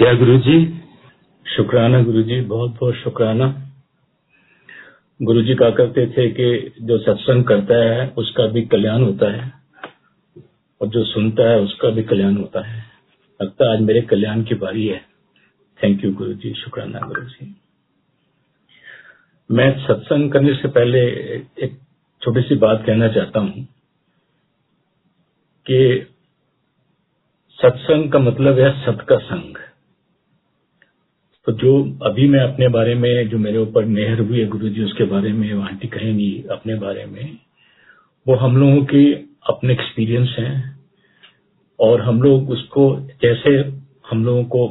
जय गुरु जी शुक्राना गुरु जी बहुत बहुत शुक्राना। गुरु जी कहा करते थे कि जो सत्संग करता है, उसका भी कल्याण होता है। और जो सुनता है, उसका भी कल्याण होता है। लगता आज मेरे कल्याण की बारी है। थैंक यू गुरु जी शुक्राना गुरु जी मैं सत्संग करने से पहले एक छोटी सी बात कहना चाहता हूँ कि सत्संग का मतलब है सत का संग। तो जो अभी मैं अपने बारे में, जो मेरे ऊपर मेहर हुई है गुरु जी उसके बारे में आंटी कहेंगी अपने बारे में, वो हम लोगों के अपने एक्सपीरियंस हैं और हम लोग उसको जैसे हम लोगों को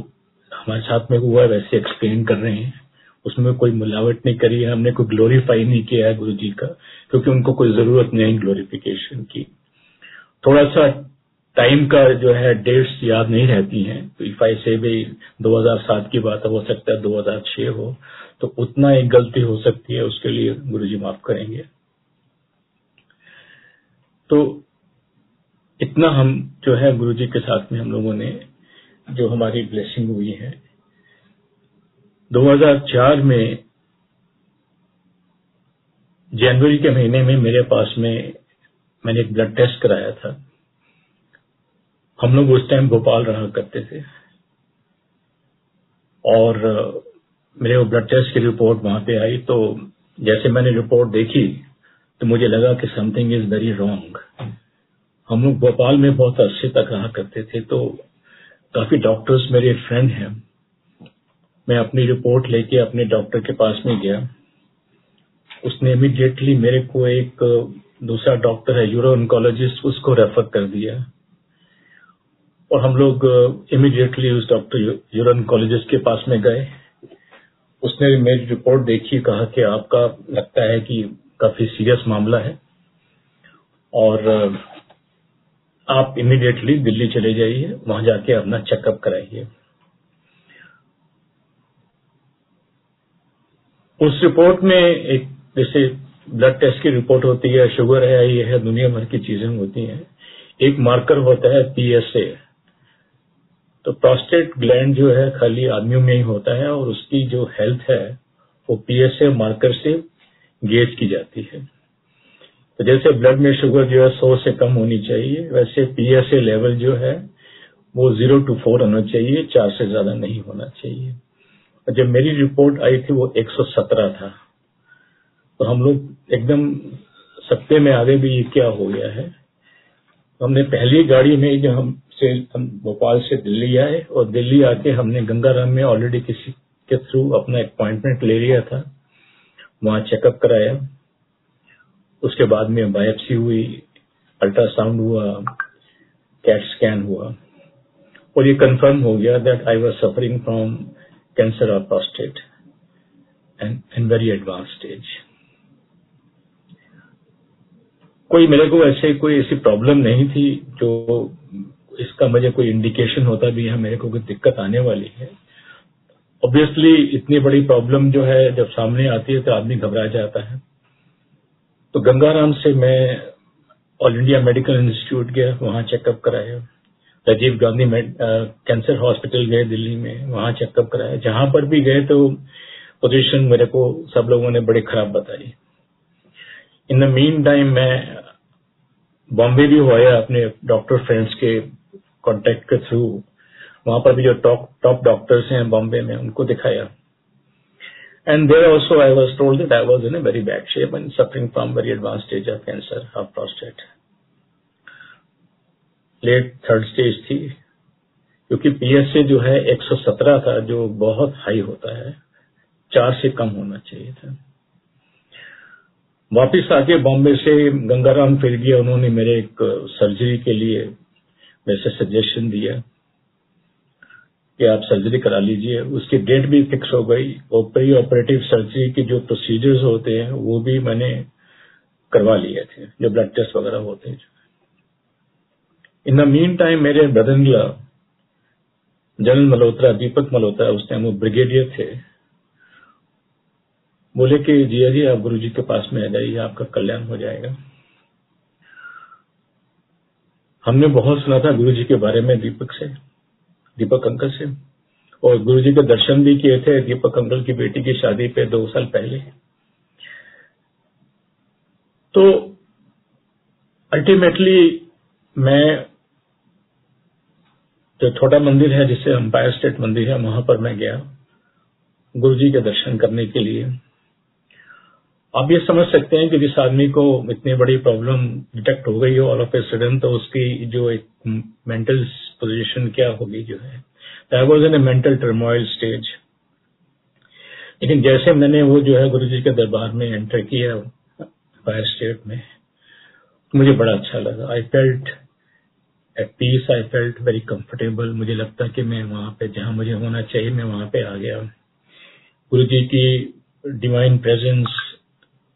हमारे साथ में हुआ है, वैसे एक्सप्लेन कर रहे हैं। उसमें कोई मिलावट नहीं करी है, हमने कोई ग्लोरीफाई नहीं किया है गुरु जी का, क्योंकि उनको कोई ज़रूरत नहीं ग्लोरिफिकेशन की। थोड़ा सा टाइम का जो है डेट्स याद नहीं रहती हैं। तो इफ़ आई से भी 2007 की बात, हो सकता है 2006 हो तो उतना एक गलती हो सकती है, उसके लिए गुरु जी माफ़ करेंगे। तो इतना हम जो है गुरु जी के साथ में हम लोगों ने जो हमारी ब्लेसिंग हुई है। 2004 में जनवरी के महीने में मेरे पास में मैंने एक ब्लड टेस्ट कराया था। हम लोग उस टाइम भोपाल रहा करते थे। और मेरे वो ब्लड टेस्ट की रिपोर्ट वहाँ पे आई तो जैसे मैंने रिपोर्ट देखी तो मुझे लगा कि समथिंग इज़ वेरी रॉन्ग हम लोग भोपाल में बहुत अरसे तक रहा करते थे तो काफ़ी डॉक्टर्स मेरे फ्रेंड हैं। मैं अपनी रिपोर्ट लेके अपने डॉक्टर के पास में गया। उसने इमीडिएटली मेरे को एक दूसरा डॉक्टर है यूरो उसको रेफर कर दिया। और हम लोग इमीडिएटली उस डॉक्टर यूरन कॉलेजेस के पास में गए। उसने मेरी रिपोर्ट देखी, कहा कि आपका लगता है कि काफ़ी सीरियस मामला है और आप इमीडिएटली दिल्ली चले जाइए, वहाँ जाके अपना चेकअप कराइए। उस रिपोर्ट में एक, जैसे ब्लड टेस्ट की रिपोर्ट होती है शुगर है, ये है, दुनिया भर की चीज़ें होती हैं। एक मार्कर होता है पीएसए तो प्रोस्टेट ग्लैंड जो है खाली आदमियों में ही होता है और उसकी जो हेल्थ है, वो पीएसए मार्कर से गेज की जाती है। तो जैसे ब्लड में शुगर जो है सौ से कम होनी चाहिए, वैसे पीएसए लेवल जो है, वो ज़ीरो टू फोर होना चाहिए, चार से ज़्यादा नहीं होना चाहिए। और जब मेरी रिपोर्ट आई थी, वो 117 था। तो हम लोग एकदम सत्ते में आगे भी ये क्या हो गया है? हमने पहली गाड़ी में जो हम से हम भोपाल से दिल्ली आए और दिल्ली आके हमने गंगाराम में ऑलरेडी किसी के थ्रू अपना अपॉइंटमेंट ले लिया था। वहाँ चेकअप कराया। उसके बाद में बायोप्सी हुई अल्ट्रासाउंड हुआ कैट स्कैन हुआ। और ये कंफर्म हो गया that I was suffering from cancer of prostate and in very advance stage कोई मेरे को ऐसे कोई ऐसी प्रॉब्लम नहीं थी जो इसका मुझे कोई इंडिकेशन होता भी है, मेरे को कोई दिक्कत आने वाली है। ऑब्वियसली इतनी बड़ी प्रॉब्लम जो है, जब सामने आती है तो आदमी घबरा जाता है। तो गंगाराम से मैं ऑल इंडिया मेडिकल इंस्टीट्यूट गया, वहाँ चेकअप कराया। राजीव गांधी कैंसर हॉस्पिटल गए दिल्ली में, वहाँ चेकअप कराया। जहाँ पर भी गए तो पोजीशन मेरे को सब लोगों ने बड़ी खराब बताई। इन द मीन टाइम मैं बॉम्बे भी हुआ अपने डॉक्टर फ्रेंड्स के कांटेक्ट के थ्रू वहाँ पर भी जो टॉप टॉप डॉक्टर्स हैं बॉम्बे में, उनको दिखाया। And there also I was told that I was in very bad shape and suffering from very advance stage of cancer of prostate late third stage थी, क्योंकि पीएसए जो है 117 था, जो बहुत हाई होता है, चार से कम होना चाहिए था। वापिस आके बॉम्बे से गंगाराम फिर गया, उन्होंने मेरे एक सर्जरी के लिए वैसे सजेशन दिया कि आप सर्जरी करा लीजिए। उसकी डेट भी फिक्स हो गई। और प्री ऑपरेटिव सर्जरी के जो प्रोसीजर्स होते हैं, वो भी मैंने करवा लिए थे, जो ब्लड टेस्ट वगैरह होते हैं। इन द मीन टाइम मेरे ब्रदर जनरल मल्होत्रा, दीपक मल्होत्रा उस टाइम वो ब्रिगेडियर थे। बोले कि जिया जी, आप गुरु जी के पास में आ जाइए, आपका कल्याण हो जाएगा। हमने बहुत सुना था गुरु जी के बारे में दीपक से, दीपक अंकल से। और गुरु जी के दर्शन भी किए थे, दीपक अंकल की बेटी की शादी पे दो साल पहले। तो अल्टीमेटली मैं, जो छोटा मंदिर है, जिसे अंपायर स्टेट मंदिर है, वहाँ पर मैं गया, गुरु जी के दर्शन करने के लिए। आप ये समझ सकते हैं कि जिस आदमी को इतनी बड़ी प्रॉब्लम डिटेक्ट हो गई हो ऑल ऑफ़ ए सडन तो उसकी जो एक मेंटल पोजीशन क्या होगी जो है। I was in a mental turmoil stage लेकिन जैसे मैंने वो जो है गुरु जी के दरबार में एंटर किया फायर स्टेट में मुझे बड़ा अच्छा लगा। I felt at peace I felt very comfortable मुझे लगता कि मैं वहाँ पे, जहाँ मुझे होना चाहिए, मैं वहाँ पे आ गया। गुरु जी की डिवाइन प्रेजेंस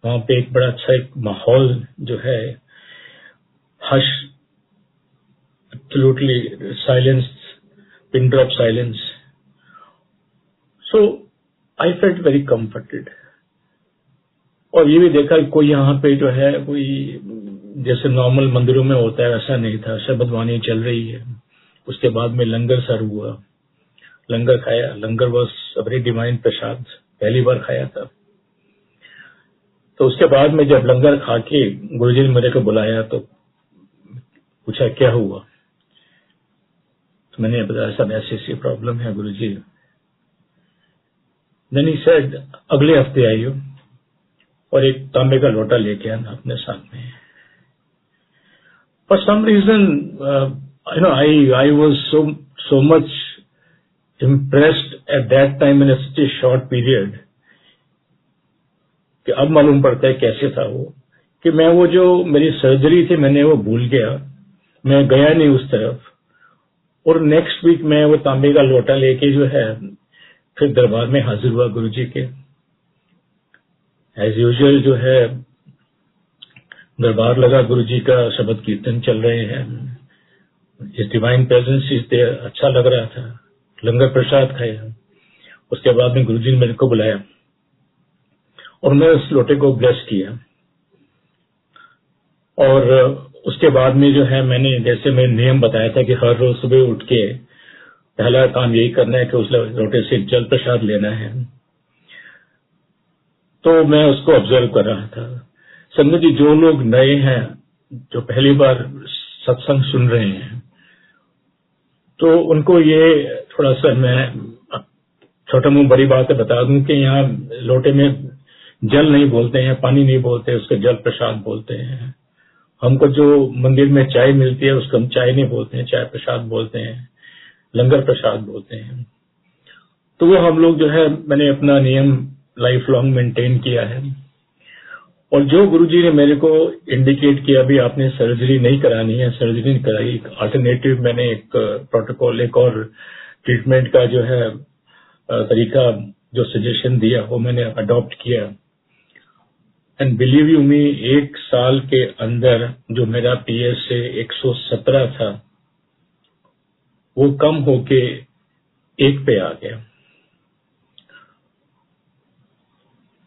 वहाँ पे एक बड़ा अच्छा एक माहौल जो है hush absolutely silence pin drop silence so I felt very comforted और ये भी देखा कोई यहाँ पे जो है, कोई जैसे नॉर्मल मंदिरों में होता है, ऐसा नहीं था। शबद वाणी चल रही है। उसके बाद में लंगर सर हुआ। लंगर खाया। Langar was very divine prasad. पहली बार खाया था। तो उसके बाद में जब लंगर खा के गुरु जी ने मेरे को बुलाया तो पूछा, क्या हुआ? तो मैंने बताया, सब ऐसी ऐसी प्रॉब्लम है गुरु जी देन सर अगले हफ़्ते आइयो और एक तांबे का लोटा लेके आना अपने साथ में for some reason you know I I was so so much impressed at that time in such a short period कि अब मालूम पड़ता है कैसे था वो, कि मैं वो जो मेरी सर्जरी थी, मैंने वो भूल गया। मैं गया नहीं उस तरफ़। और नेक्स्ट वीक मैं वो तांबे का लोटा लेके जो है, फिर दरबार में हाजिर हुआ गुरु जी के। एज यूजल जो है, दरबार लगा गुरु जी का, शब्द कीर्तन चल रहे हैं। इस डिवाइन प्रेजेंस देयर अच्छा लग रहा था। लंगर प्रसाद खाया। उसके बाद में गुरु जी ने मेरे को बुलाया। और मैं उस लोटे को ब्लेस किया। और उसके बाद में जो है, मैंने जैसे मैं नियम बताया था कि हर रोज सुबह उठ के पहला काम यही करना है कि उस लोटे से जल प्रसाद लेना है। तो मैं उसको ऑब्ज़र्व कर रहा था। संगत जी, जो लोग नए हैं, जो पहली बार सत्संग सुन रहे हैं तो उनको ये थोड़ा सा मैं, छोटा मुँह बड़ी बात है बता दूँ कि यहाँ लोटे में जल नहीं बोलते हैं, पानी नहीं बोलते, उसके जल प्रसाद बोलते हैं। हमको जो मंदिर में चाय मिलती है, उसको हम चाय नहीं बोलते हैं, चाय प्रसाद बोलते हैं, लंगर प्रसाद बोलते हैं। तो वो हम लोग जो है, मैंने अपना नियम लाइफ लॉन्ग मेंटेन किया है। और जो गुरुजी ने मेरे को इंडिकेट किया भी आपने सर्जरी नहीं करानी है सर्जरी नहीं कराई अल्टरनेटिव मैंने एक प्रोटोकॉल एक और ट्रीटमेंट का जो है तरीका, जो सजेशन दिया, वो मैंने अडॉप्ट किया। एंड बिलीव यू मी एक साल के अंदर जो मेरा पीएस से 117 था, वो कम होके एक पे आ गया।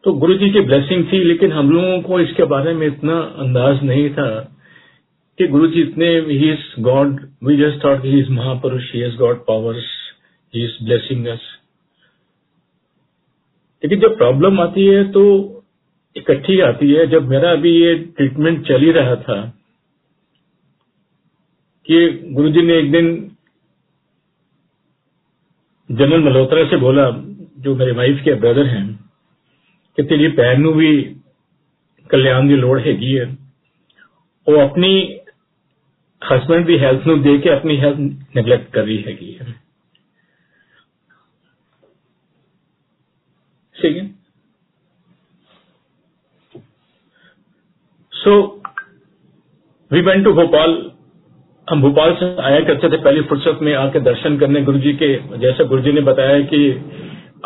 तो गुरु जी की ब्लेसिंग थी, लेकिन हम लोगों को इसके बारे में इतना अंदाज नहीं था कि गुरु जी इतने he is God we just thought he is महापुरुष he is God powers he is blessing us लेकिन जब प्रॉब्लम आती है तो इकट्ठी आती है जब मेरा अभी ये ट्रीटमेंट चल ही रहा था कि गुरुजी ने एक दिन जनरल मल्होत्रा से बोला जो मेरे वाइफ के ब्रदर हैं कि तेरी भैन ਨੂੰ ਵੀ ਕਲਿਆਣ ਦੀ ਲੋੜ ਹੈਗੀ ਹੈ ਉਹ ਆਪਣੀ ਹਸਬੰਡ ਦੀ ਹੈਲਥ ਨੂੰ ਦੇਖ ਕੇ ਆਪਣੀ ਹੈਲਥ ਨੈਗਲੈਕਟ ਕਰ ਰਹੀ ਹੈਗੀ ਹੈ ठीक है So we went to Bhopal हम भोपाल से आया करते थे पहली फुर्सत में आके दर्शन करने गुरु जी के, जैसे गुरु जी ने बताया कि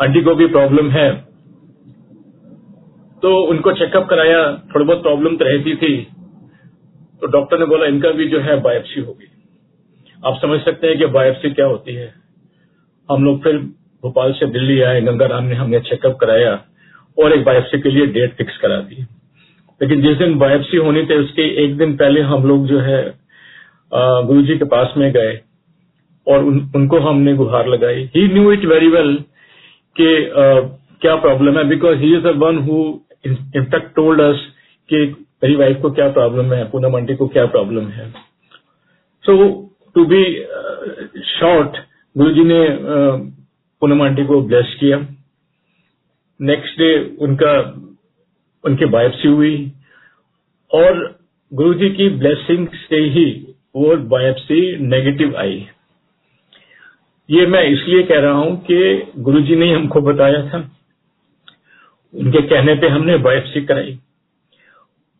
आंटी को भी प्रॉब्लम है। तो उनको चेकअप कराया, थोड़ी बहुत प्रॉब्लम तो रहती थी। तो डॉक्टर ने बोला, इनका भी जो है बायोप्सी होगी। आप समझ सकते हैं कि बायोप्सी क्या होती है। हम लोग फिर भोपाल से दिल्ली आए, गंगाराम ने हमने चेकअप कराया और एक बायोप्सी के लिए डेट फिक्स करा दी। लेकिन जिस दिन बायोप्सी होनी थी उसके एक दिन पहले हम लोग जो है गुरु जी के पास में गए और उन, उनको हमने गुहार लगाई। He knew it very well कि क्या प्रॉब्लम है because he is the one who in fact told us कि मेरी वाइफ को क्या प्रॉब्लम है पूनम आंटी को क्या प्रॉब्लम है। सो to be short Guru ji ने पूनम आंटी को ब्लेस किया। नेक्स्ट डे उनका उनकी बायोप्सी हुई। और गुरु जी की ब्लेसिंग से ही वो बायोप्सी नेगेटिव आई। ये मैं इसलिए कह रहा हूँ कि गुरु जी ने हमको बताया था। उनके कहने पे हमने बायोप्सी कराई।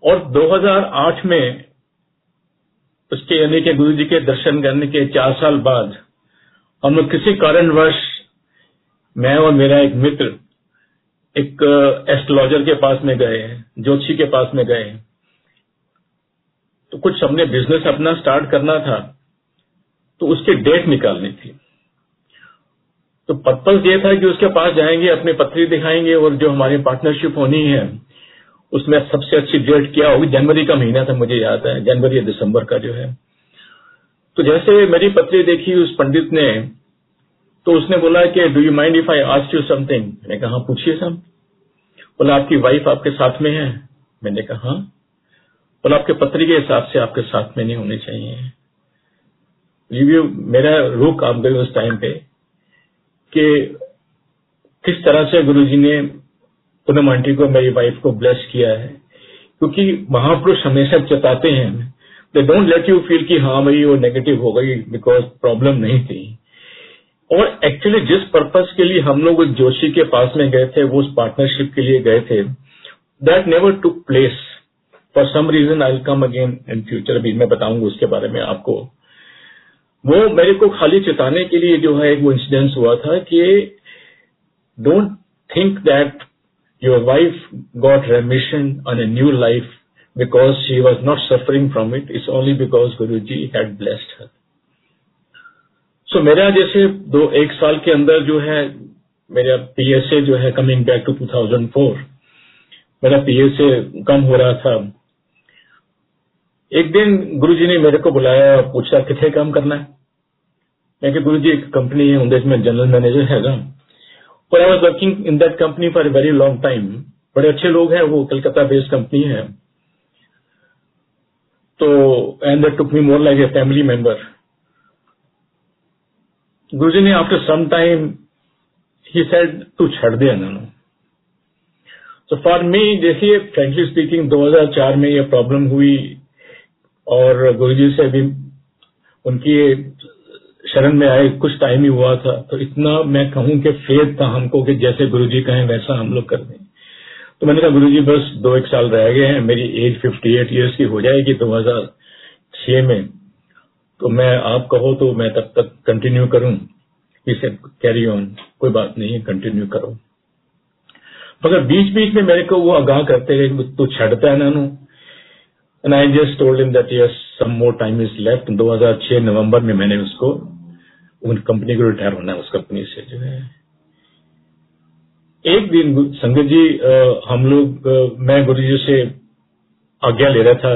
और 2008 में उसके यानी कि गुरु जी के दर्शन करने के चार साल बाद हम किसी कारणवश, मैं और मेरा एक मित्र एक एस्ट्रोलॉजर के पास में गए, ज्योतिषी के पास में गए। तो कुछ हमने बिज़नेस अपना स्टार्ट करना था तो उसकी डेट निकालनी थी। तो पर्पज ये था कि उसके पास जाएँगे, अपनी पत्री दिखाएँगे और जो हमारी पार्टनरशिप होनी है, उसमें सबसे अच्छी डेट क्या होगी? जनवरी का महीना था, मुझे याद है, जनवरी या दिसंबर का जो है। तो जैसे मेरी पत्री देखी, उस पंडित ने तो उसने बोला कि do you mind if I ask you something मैंने कहा हाँ, पूछिए सम बोला आपकी वाइफ आपके साथ में है? मैंने कहा हाँ। बोला आपके पत्री के हिसाब से आपके साथ में नहीं होने चाहिए। रिव्यू मेरा रूह काम गई उस टाइम पे कि किस तरह से गुरुजी ने पूनम आंटी को मेरी वाइफ को ब्लेस किया है। क्योंकि महापुरुष हमेशा चताते हैं they don't let you feel कि हाँ भाई वो नेगेटिव हो गई बिकॉज़ प्रॉब्लम नहीं थी। और एक्चुअली जिस पर्पज के लिए हम लोग उस जोशी के पास में गए थे, वो उस पार्टनरशिप के लिए गए थे that never took place for some reason I come again in future अभी मैं बताऊँगा उसके बारे में आपको। वो मेरे को खाली चिताने के लिए जो है वो इंसिडेंस हुआ था कि don't think that your wife got remission on a new life because she was not suffering from it it's only because Guru ji had blessed हर सो मेरा जैसे दो, एक साल के अंदर जो है, मेरा पीएसए जो है कमिंग बैक टू 2004 मेरा पीएसए कम हो रहा था। एक दिन गुरुजी ने मेरे को बुलाया पूछा, कितने काम करना है? मैं कि गुरु जी एक कंपनी है, उनके में जनरल मैनेजर है ना? और I was working in that company for a very long time बड़े अच्छे लोग हैं, वो कलकत्ता बेस्ड कंपनी है। तो and that took me more like a family member Guruji ने after some time he said तू छड़ दे अनु तो फॉर मी देखिए फ्रेंकली स्पीकिंग 2004 में ये प्रॉब्लम हुई और गुरुजी से भी उनकी शरण में आए, कुछ टाइम ही हुआ था। तो इतना मैं कहूँ कि फेद था हमको कि जैसे गुरुजी कहें, वैसा हम लोग कर दें। तो मैंने कहा, गुरुजी, बस दो एक साल रह गए हैं, मेरी एज 58 इयर्स की हो जाएगी 2006 में। तो मैं, आप कहो तो मैं तब तक कंटिन्यू करूँ। इसे कैरी ऑन कोई बात नहीं कंटिन्यू करो। मगर बीच बीच में मेरे को वो आगाह करते रहे तू छड़ता है नानू। And I just told him that yes some more time is left 2006 नवंबर में मैंने उसको, उन कंपनी को रिटायर होना है, उस कंपनी से, जो है। एक दिन संगत जी हम लोग मैं गुरु जी से आज्ञा ले रहा था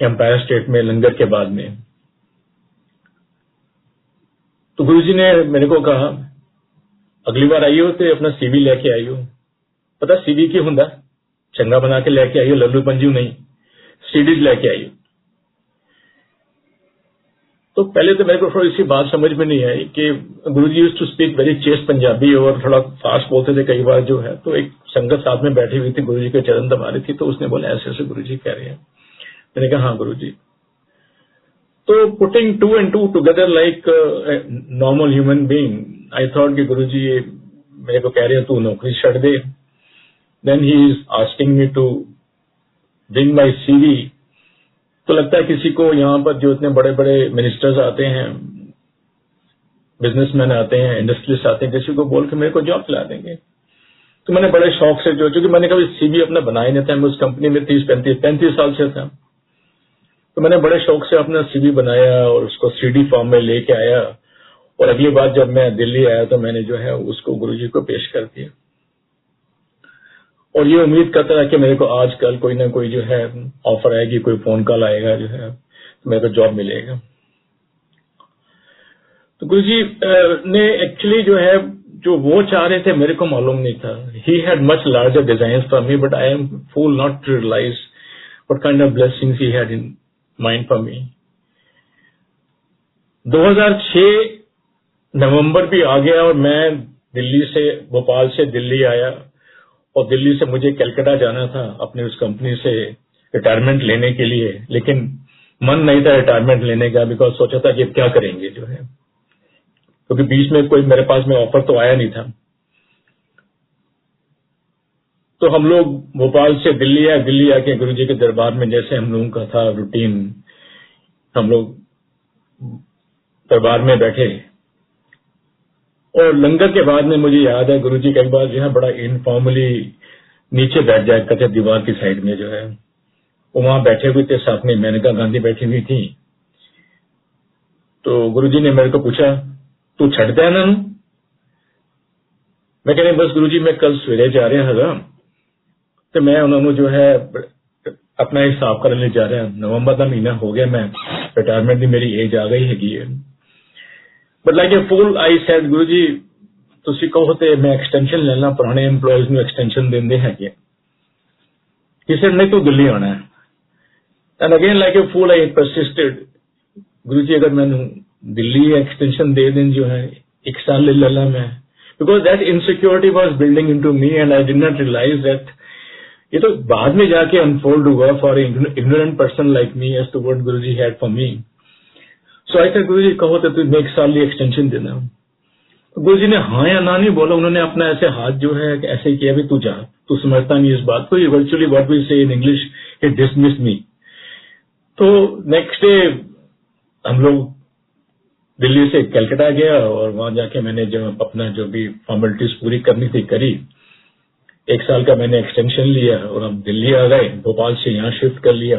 एम्पायर स्टेट में, लंगर के बाद में। तो गुरु जी ने मेरे को कहा, अगली बार आइयो तो अपना सीवी लेके आइयो। पता सीवी की होंगे चंगा बना के लेके आइयो लल्लू पंजू नहीं। सीडीज लेके आइयो। तो पहले तो मेरे को थोड़ी सी बात समझ में नहीं आई कि Guru ji use to speak very chaste Punjabi और थोड़ा फास्ट बोलते थे कई बार जो है। तो एक संगत साथ में बैठी हुई थी गुरु जी के चरण दबा रही थी तो उसने बोला ऐसे ऐसे गुरु जी कह रहे हैं। मैंने कहा हाँ गुरु जी तो putting two and two together like normal human being I thought कि गुरु जी मेरे को कह रहे हैं, तू नौकरी छड़ दे। Then he is asking me to bring my CV तो लगता है किसी को यहाँ पर जो इतने बड़े बड़े मिनिस्टर्स आते हैं बिजनेसमैन आते हैं इंडस्ट्रियलिस्ट आते हैं, किसी को बोल के मेरे को जॉब दिला देंगे। तो मैंने बड़े शौक से जो, क्योंकि मैंने कभी सीवी अपना बनाया नहीं था, मैं उस कंपनी में तीस, पैंतीस पैंतीस साल से था। तो मैंने बड़े शौक से अपना सीवी बनाया और उसको सीडी फॉर्म में लेके आया। और अगली बार जब मैं दिल्ली आया तो मैंने जो है उसको गुरुजी को पेश कर दिया। और ये उम्मीद करता था कि मेरे को आज कल कोई ना कोई जो है ऑफ़र आएगी, कोई फ़ोन कॉल आएगा जो है तो मेरे को जॉब मिलेगा। तो गुरु जी ने एक्चुअली जो है, जो वो चाह रहे थे, मेरे को मालूम नहीं था। He had much larger design for me but I am fool not realize what kind of blessing he had in mind for me 2006 नवंबर भी आ गया और मैं दिल्ली से, भोपाल से दिल्ली आया और दिल्ली से मुझे कलकत्ता जाना था अपनी उस कंपनी से रिटायरमेंट लेने के लिए। लेकिन मन नहीं था रिटायरमेंट लेने का बिकॉज़ सोचा था कि क्या करेंगे जो है। क्योंकि बीच में कोई मेरे पास में ऑफ़र तो आया नहीं था। तो हम लोग भोपाल से दिल्ली आए, दिल्ली आके गुरु जी के दरबार में जैसे हम लोगों का था रूटीन, हम लोग दरबार में बैठे। और लंगर के बाद में मुझे याद है गुरु जी कई बार जो है बड़ा इनफॉर्मली नीचे बैठ जाए कच्चे दीवार की साइड में जो है। वो वहाँ बैठे हुए थे, साथ में मेनका गांधी बैठी हुई थी। तो गुरु जी ने मेरे को पूछा, तू छड़ता ना? मैं कहने बस गुरु जी मैं कल सवेरे जा रहा ਤੇ ਮੈਂ ਉਹਨਾਂ ਨੂੰ ਜੋ ਹੈ ਆਪਣਾ ਹਿਸਾਬ ਕਰਨ ਲਈ ਜਾ ਰਿਹਾ ਨਵੰਬਰ ਦਾ ਮਹੀਨਾ ਹੋ ਗਿਆ ਮੈਂ ਰਿਟਾਇਰਮੈਂਟ ਦੀ ਮੇਰੀ ਏਜ ਆ ਗਈ ਹੈਗੀ ਹੈ but like a fool I said Guru ji ਤੁਸੀਂ ਕਹੋ ਤੇ ਮੈਂ ਐਕਸਟੈਂਸ਼ਨ ਲੈ ਲਾਂ ਪੁਰਾਣੇ EMPLOYEES ਨੂੰ ਐਕਸਟੈਂਸ਼ਨ ਦਿੰਦੇ ਹੈਗੇ ਕਿਸੇ ਨੇ ਤੂੰ ਦਿੱਲੀ ਆਣਾ ਹੈ and again like a fool I persisted Guru ji ਅਗਰ ਮੈਨੂੰ ਦਿੱਲੀ ਐਕਸਟੈਂਸ਼ਨ ਦੇ ਦੇਣ ਜੋ ਹੈ ਇੱਕ ਸਾਲ ਲੈ ਲਾਂ ਮੈਂ because that insecurity was building into me and I did not realize that ये तो बाद में जाके अनफोल्ड हुआ for ignorant person like me as to word Guru ji had for me सो आई गुरु जी कहो तो तुम एक साल एक्सटेंशन देना गुरु जी ने हाँ या ना नहीं बोला, उन्होंने अपना ऐसे हाथ जो है, ऐसे किया भी तू जा, तू समझता नहीं इस बात को virtually what we say in English it dismiss me तो नेक्स्ट डे हम लोग दिल्ली से कलकत्ता गया और वहाँ जाके मैंने जो अपना जो भी फॉर्मेलिटीज पूरी करनी थी, करी। एक साल का मैंने एक्सटेंशन लिया और हम दिल्ली आ गए, भोपाल से यहाँ शिफ्ट कर लिया।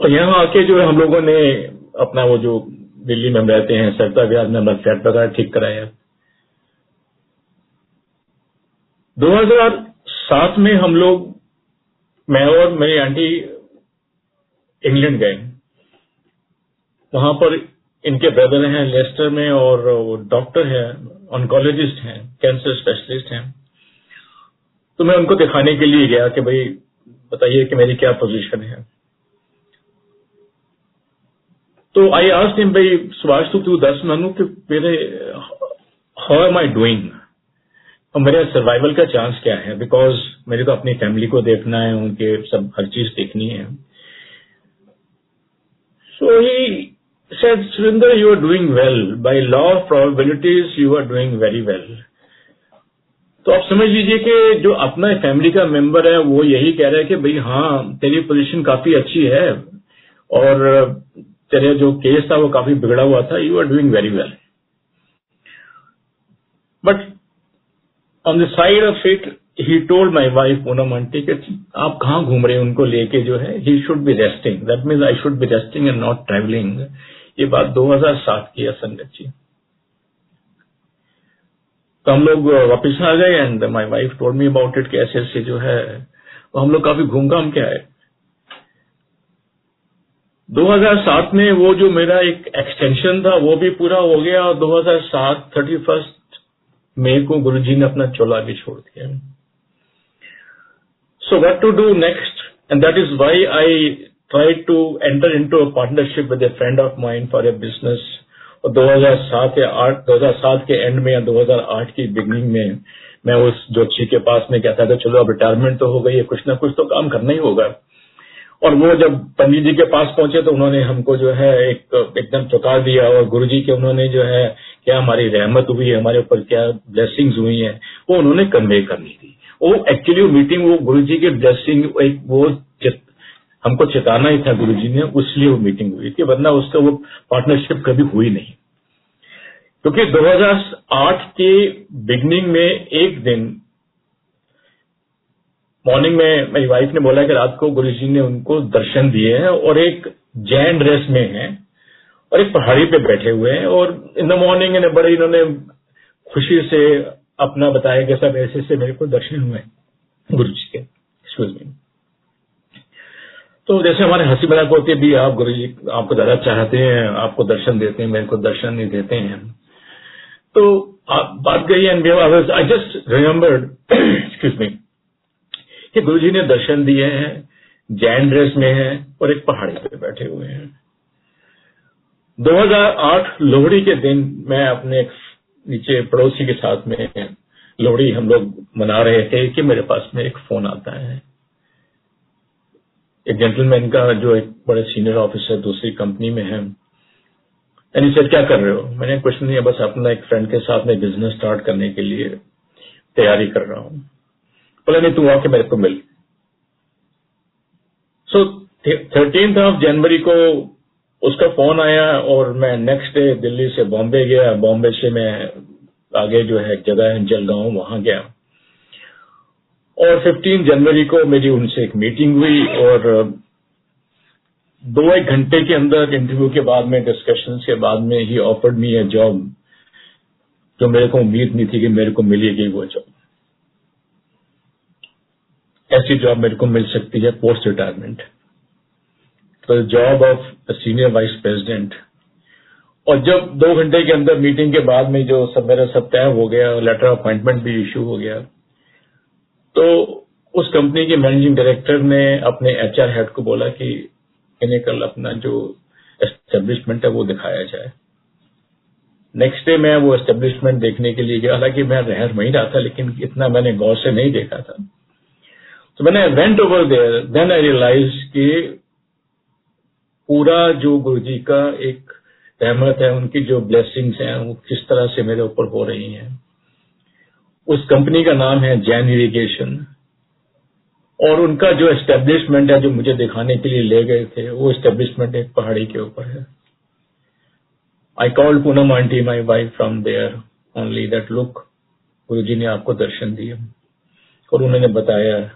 और यहाँ आके जो है हम लोगों ने अपना वो जो दिल्ली में हम रहते हैं, सरता ब्याज में हमारा फ्लैट वगैरह ठीक कराया। 2007 में हम लोग, मैं और मेरी आंटी इंग्लैंड गए। वहाँ पर इनके ब्रदर हैं लेस्टर में और वो डॉक्टर है ऑनकोलॉजिस्ट हैं कैंसर स्पेशलिस्ट हैं। तो मैं उनको दिखाने के लिए गया कि भाई, बताइए कि मेरी क्या पोजीशन है। तो आई आज हिम भाई, सुभाष, तू तू दस मानू कि मेरे हाउ एम आई डूइंग और मेरे सर्वाइवल का चांस क्या है? बिकॉज़ मेरे को अपनी फैमिली को देखना है, उनके सब हर चीज़ देखनी है। सो ही said, Surinder, you are doing well. By law of probabilities, you are doing very well. तो आप समझ लीजिए कि जो अपना फैमिली का मेंबर है वो यही कह रहा है कि भाई हाँ तेरी पोजीशन काफ़ी अच्छी है और तेरे जो केस था वो काफ़ी बिगड़ा हुआ था। You are doing very well but on the side of it he told my wife Poonam aunty कि आप कहाँ घूम रहे हैं? उनको लेके जो है he should be resting that means I should be resting and not travelling ये बात 2007 की है, संगत जी। तो हम लोग वापिस आ गए and my wife told me about it कि ऐसे ऐसे जो है तो हम लोग काफ़ी घूम घाम के आए। 2007 में वो जो मेरा एक एक्सटेंशन था, वो भी पूरा हो गया और 2007 थर्टी फ़र्स्ट मई को गुरु जी ने अपना चोला भी छोड़ दिया। So what to do next and that is why I tried to enter into a partnership with a friend of mine for a business. और 2007 या 8 2007 के एंड में या 2008 की बिगनिंग में, मैं उस जोशी के पास में कहता था, चलो, अब रिटायरमेंट तो हो गई है, कुछ ना कुछ तो काम करना ही होगा। और वो जब पंडित जी के पास पहुँचे तो उन्होंने हमको जो है एक, एकदम चुका दिया और गुरु जी के उन्होंने जो है, क्या हमारी रहमत हुई है? हमारे ऊपर क्या ब्लेसिंग्स हुई है? वो उन्होंने कन्वे करनी थी। वो एक्चुअली मीटिंग वो गुरु जी की ब्लेसिंग एक वो हमको चेताना ही था गुरु जी ने, उसलिए वो मीटिंग हुई थी, वरना उसका वो पार्टनरशिप कभी हुई नहीं। क्योंकि 2008 के बिगनिंग में एक दिन मॉर्निंग में मेरी वाइफ ने बोला कि रात को गुरु जी ने उनको दर्शन दिए हैं और एक जैन ड्रेस में हैं और एक पहाड़ी पे बैठे हुए हैं और इन द मॉर्निंग इन्हें बड़े इन्होंने खुशी से अपना बताया कि सब ऐसे से मेरे को दर्शन हुए गुरु जी के एक्सक्यूज मी तो जैसे हमारे हँसी मज़ाक होती भी आप गुरु जी, आपको ज़्यादा चाहते हैं, आपको दर्शन देते हैं, मेरे को दर्शन नहीं देते हैं। तो आप बात गई and I just remembered excuse me कि गुरु जी ने दर्शन दिए हैं, जैन ड्रेस में है और एक पहाड़ी पे बैठे हुए हैं। 2008 लोहड़ी के दिन मैं अपने नीचे पड़ोसी के साथ में लोहड़ी हम लोग मना रहे थे कि मेरे पास में एक फ़ोन आता है। एक जेंटलमैन का जो एक बड़े सीनियर ऑफिसर दूसरी कंपनी में है। एंड सर क्या कर रहे हो? मैंने कुछ नहीं है बस अपना एक फ्रेंड के साथ में बिज़नेस स्टार्ट करने के लिए तैयारी कर रहा हूँ। बोला, नहीं, तू आके मेरे को मिल। सो थर्टीन ऑफ़ जनवरी को उसका फ़ोन आया और मैं नेक्स्ट डे दिल्ली से बॉम्बे गया। बॉम्बे से मैं आगे जो है, जगह है, जलगांव, वहाँ गया। और 15 जनवरी को मेरी उनसे एक मीटिंग हुई और दो एक घंटे के अंदर इंटरव्यू के बाद में डिस्कशन के बाद में ही ऑफर्ड मी ए जॉब जो मेरे को उम्मीद नहीं थी कि मेरे को मिलेगी वो जॉब ऐसी जॉब मेरे को मिल सकती है पोस्ट रिटायरमेंट तो job of senior vice president और जब दो घंटे के अंदर मीटिंग के बाद में जो सब मेरा सब तय हो गया लेटर अपॉइंटमेंट भी इश्यू हो गया तो उस कंपनी के मैनेजिंग डायरेक्टर ने अपने एचआर हेड को बोला कि इन्हें कल अपना जो एस्टेब्लिशमेंट है वो दिखाया जाए। नेक्स्ट डे मैं वो एस्टेब्लिशमेंट देखने के लिए गया। हालाँकि मैं रहर वहीं रहा था, लेकिन इतना मैंने गौर से नहीं देखा था। तो मैंने went over there then I realize कि पूरा जो गुरु जी का एक रहमत है, उनकी जो ब्लेसिंग्स हैं, वो किस तरह से मेरे ऊपर हो रही हैं। उस कंपनी का नाम है जैन इरीगेशन। और उनका जो एस्टेब्लिशमेंट है, जो मुझे दिखाने के लिए ले गए थे, वो एस्टेब्लिशमेंट एक पहाड़ी के ऊपर है। I call Poonam aunty my wife from there only that look Guru ji ने आपको दर्शन दिए और उन्होंने बताया।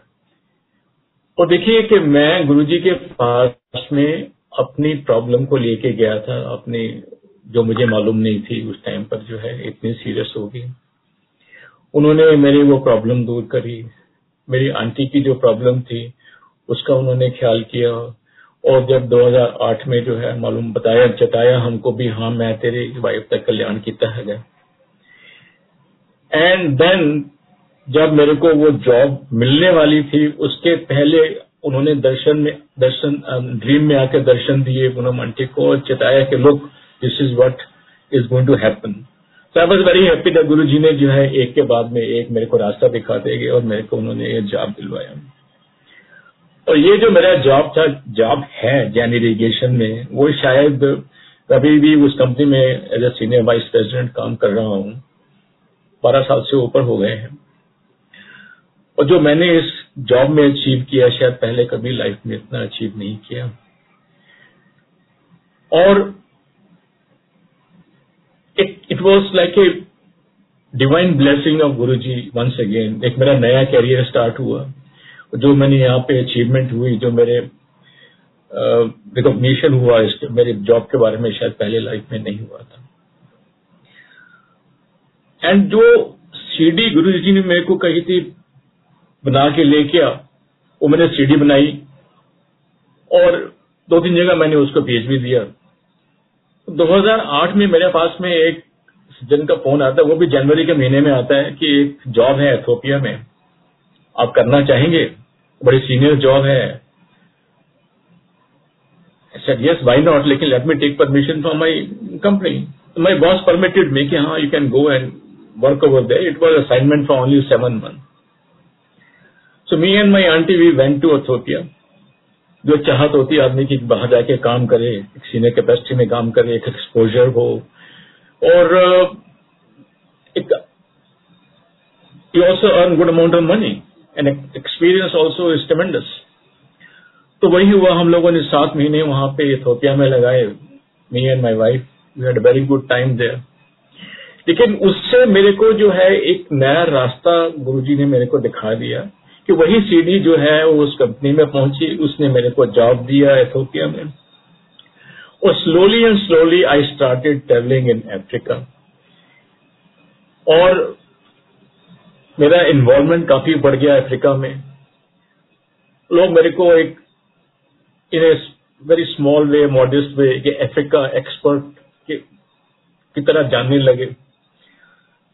और देखिए कि मैं गुरु जी के पास में अपनी प्रॉब्लम को लेके गया था, अपनी, जो मुझे मालूम नहीं थी उस टाइम पर जो है, इतनी सीरियस होगी। उन्होंने मेरी वो प्रॉब्लम दूर करी। मेरी आंटी की जो प्रॉब्लम थी, उसका उन्होंने ख्याल किया। और जब 2008 में जो है, मालूम बताया चताया हमको भी हाँ मैं तेरे वाइफ तक कल्याण किया है एंड देन जब मेरे को वो जॉब मिलने वाली थी, उसके पहले उन्होंने दर्शन में, दर्शन ड्रीम में आकर दर्शन दिए। पूनम आंटी को और चताया कि look this is what is going to happen I was very happy the Guru ji ने जो है, एक के बाद में एक मेरे को रास्ता दिखा देंगे और मेरे को उन्होंने ये जॉब दिलवाया। और ये जो मेरा जॉब था जॉब है जैन इरीगेशन में, वो शायद कभी भी उस कंपनी में as a senior vice president काम कर रहा हूँ, बारह साल से ऊपर हो गए हैं। और जो मैंने इस जॉब में अचीव किया, शायद पहले कभी लाइफ में इतना अचीव नहीं किया। और it it was like a divine blessing of Guru ji once again एक मेरा नया कैरियर स्टार्ट हुआ। जो मैंने यहाँ पे अचीवमेंट हुई, जो मेरे रिकॉग्निशन हुआ, इसके, मेरे जॉब के बारे में शायद पहले लाइफ में नहीं हुआ था। एंड जो सीडी गुरु जी ने मेरे को कही थी, बना के लेके आ वो मैंने सीडी बनाई। और दो तीन जगह मैंने उसको भेज भी दिया। 2008 में मेरे पास में एक जिनका फ़ोन आता है, वो भी जनवरी के महीने में आता है कि एक जॉब है एथोपिया में। आप करना चाहेंगे? बड़ी सीनियर जॉब है। सर यस वाई नॉट लेकिन let me take permission from my company my boss permitted me कि हाँ you can go and work over there it was assignment for only seven month so me and my aunty we went to Ethiopia जो चाहत होती है आदमी की बाहर जाके काम करे, एक सीनियर कैपेसिटी में काम करे, एक एक्सपोजर हो। और एक you also earn good amount of money and experience also is tremendous तो वही हुआ, हम लोगों ने सात महीने वहाँ पे इथोपिया में लगाए। Me and my wife we had very good time there लेकिन उससे मेरे को जो है, एक नया रास्ता गुरुजी ने मेरे को दिखा दिया। कि वही सीढ़ी जो है, वो उस कंपनी में पहुँची, उसने मेरे को जॉब दिया एथोपिया में। और slowly and slowly I started travelling in Africa और मेरा इन्वॉल्वमेंट काफ़ी बढ़ गया अफ्रीका में। लोग मेरे को एक in a very small way modest way कि अफ्रीका एक्सपर्ट की तरह जानने लगे।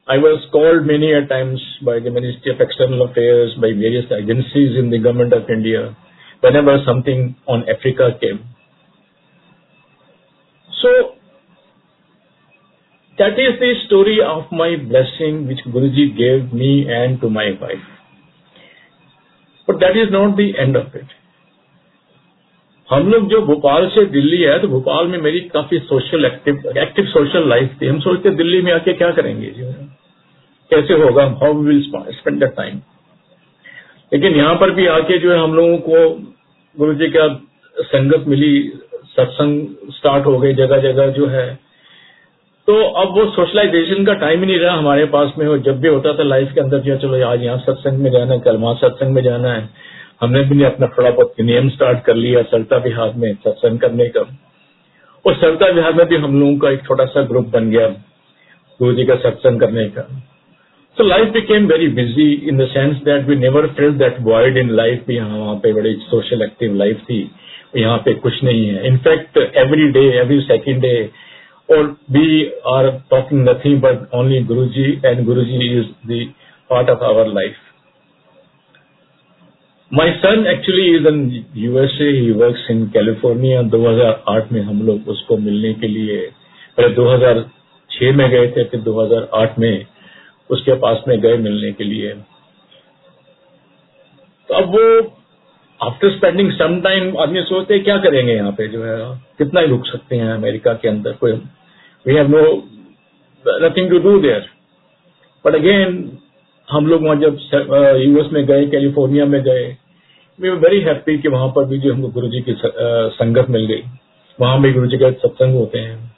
I was called many a times by the Ministry of External Affairs, by various agencies in the government of India, whenever something on Africa came. So, that is the story of my blessing which Guruji gave me and to my wife. But that is not the end of it. हम लोग जो भोपाल से दिल्ली है तो भोपाल में मेरी काफी social active active social life थी हम सोचते दिल्ली में आके क्या करेंगे जो है कैसे होगा how will spend the time लेकिन यहाँ पर भी आके जो है हम लोगों को गुरु जी का संगत मिली, सत्संग स्टार्ट हो गई जगह जगह जो है। तो अब वो सोशलाइजेशन का टाइम ही नहीं रहा हमारे पास में वो जब भी होता था लाइफ के अंदर जो चलो आज यहाँ सत्संग में जाना है, कल वहाँ सत्संग में जाना है। हमने भी अपना थोड़ा बहुत नियम स्टार्ट कर लिया, सरता बिहार में सत्संग करने का। और सरता बिहार में भी हम लोगों का एक छोटा सा ग्रुप बन गया, गुरु जी का सत्संग करने का। So life became very busy in the sense that we never felt that void in life भी यहाँ वहाँ पे बड़ी social active life थी यहाँ पे कुछ नहीं है in fact every day every second day or we are talking nothing but only Guruji and Guruji is the part of our life. My son actually is in USA he works in California 2008 में हम लोग उसको मिलने के लिए पहले 2006 में गए थे फिर 2008 में उसके पास में गए मिलने के लिए। तो अब वो आफ्टर स्पेंडिंग सम टाइम आदमी सोचते क्या करेंगे यहाँ पे जो है, कितना ही रुक सकते हैं अमेरिका के अंदर, कोई we have no nothing to do there but again हम लोग वहाँ जब यूएस में गए कैलिफ़ोर्निया में गए वी वर वेरी हैप्पी कि वहाँ पर भी जो हमको गुरु जी की संगत मिल गई। वहाँ भी गुरु जी का सत्संग होते हैं।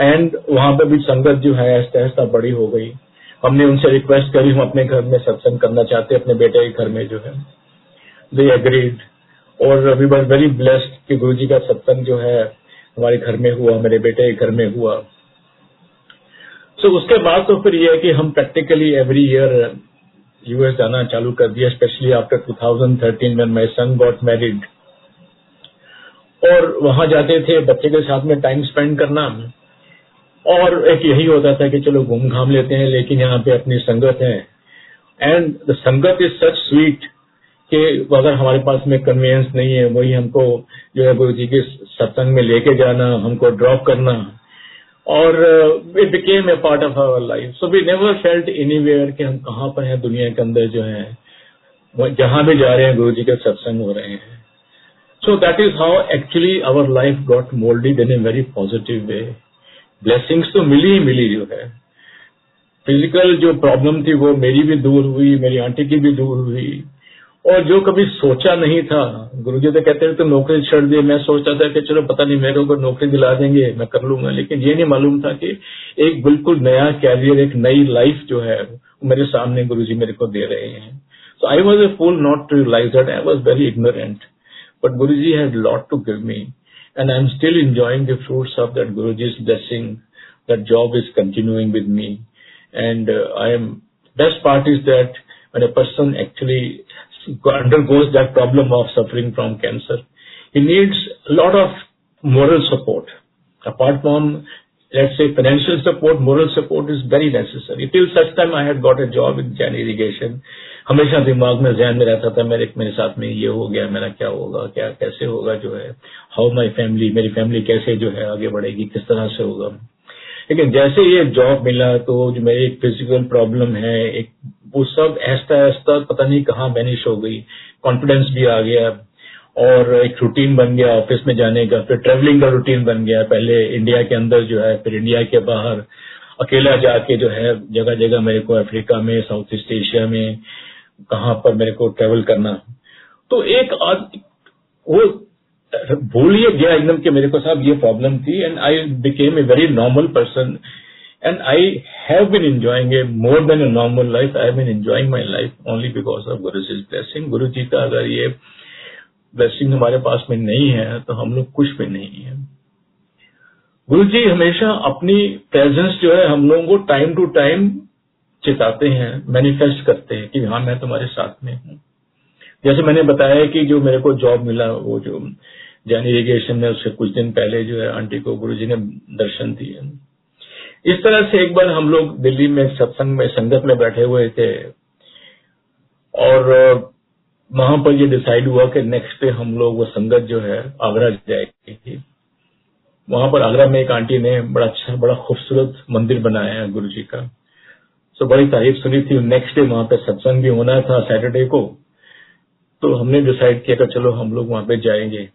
एंड वहाँ पर भी संगत जो है ऐसा ऐसा बड़ी हो गई। हमने उनसे रिक्वेस्ट करी हम अपने घर में सत्संग करना चाहते अपने बेटे के घर में जो है। दे एग्रीड और वी वर वेरी ब्लेस्ड कि गुरु जी का सत्संग जो है हमारे घर में हुआ मेरे बेटे के घर में हुआ। सो so, उसके बाद तो फिर ये है कि हम प्रैक्टिकली एवरी ईयर यूएस जाना चालू कर दिया स्पेशली आफ्टर 2013 में माई सन गॉट मैरिड और वहाँ जाते थे बच्चे के साथ में टाइम स्पेंड करना। और एक यही होता था कि चलो घूम घाम लेते हैं, लेकिन यहाँ पे अपनी संगत है। And the sangat is such sweet कि अगर हमारे पास में कन्वीनियंस नहीं है, वही हमको जो है गुरु जी के सत्संग में लेके जाना, हमको ड्रॉप करना। और it became a part of our life so we never felt any where कि हम कहाँ पर हैं दुनिया के अंदर जो है। जहाँ भी जा रहे हैं, गुरु जी के सत्संग हो रहे हैं। So that is how actually our life got moulded in a very positive way blessings तो मिली ही मिली जो है। फ़िज़िकल जो प्रॉब्लम थी वो मेरी भी दूर हुई, मेरी आंटी की भी दूर हुई। और जो कभी सोचा नहीं था गुरु जी तो कहते थे तो नौकरी छोड़ दी। मैं सोचता था कि चलो, पता नहीं, मेरे को नौकरी दिला देंगे, मैं कर लूँगा। लेकिन ये नहीं मालूम था कि एक बिल्कुल नया कैरियर एक नई लाइफ जो है मेरे सामने गुरु जी मेरे को दे रहे हैं। So I was a fool not to realize that I was very ignorant but Guruji had lot to give me and I'm still enjoying the fruits of that Guruji's blessing. That job is continuing with me, and uh, I am. Best part is that when a person actually undergoes that problem of suffering from cancer, he needs a lot of moral support. Apart from let's say financial support, moral support is very necessary. Till such time I had got a job in Jan irrigation. हमेशा दिमाग में जहन में रहता था मेरे मेरे साथ में ये हो गया मेरा क्या होगा क्या कैसे होगा जो है हाउ माई फैमिली मेरी फैमिली कैसे जो है आगे बढ़ेगी किस तरह से होगा लेकिन जैसे ये जॉब मिला तो जो मेरी एक फ़िज़िकल प्रॉब्लम है एक वो सब ऐसा ऐसा पता नहीं कहाँ मैनिश हो गई कॉन्फिडेंस भी आ गया और एक रूटीन बन गया ऑफ़िस में जाने का, फिर ट्रेवलिंग का रूटीन बन गया। पहले इंडिया के अंदर जो है, फिर इंडिया के बाहर, अकेला जाके जो है जगह जगह मेरे को अफ्रीका में साउथ ईस्ट एशिया में, कहाँ पर मेरे को ट्रेवल करना। तो एक वो भूल भूलिए गया एकदम कि मेरे को साहब ये प्रॉब्लम थी and I became a very normal person and I have been enjoying a more than a normal life I have been enjoying my life only because of Guru ji blessing गुरु जी का अगर ये blessing हमारे पास में नहीं है तो हम लोग कुछ भी नहीं है। गुरु जी हमेशा अपनी प्रेजेंस जो है, हम लोगों को टाइम टू टाइम चिताते हैं मैनिफेस्ट करते हैं कि हाँ मैं तुम्हारे साथ में हूँ। जैसे मैंने बताया कि जो मेरे को जॉब मिला, वो जो जैन इरीगेशन में उससे कुछ दिन पहले जो है आंटी को गुरु जी ने दर्शन दिए। इस तरह से एक बार हम लोग दिल्ली में सत्संग में, संगत में बैठे हुए थे। और वहाँ पर ये डिसाइड हुआ कि नेक्स्ट डे हम लोग, वो संगत जो है, आगरा जाएगी। वहाँ पर आगरा में एक आंटी ने बड़ा अच्छा बड़ा खूबसूरत मंदिर बनाया है गुरु जी का। सो बड़ी तारीफ़ सुनी थी नेक्स्ट डे वहाँ पे सत्संग भी होना था सैटरडे को। तो हमने डिसाइड किया कि चलो हम लोग वहाँ पे जाएँगे।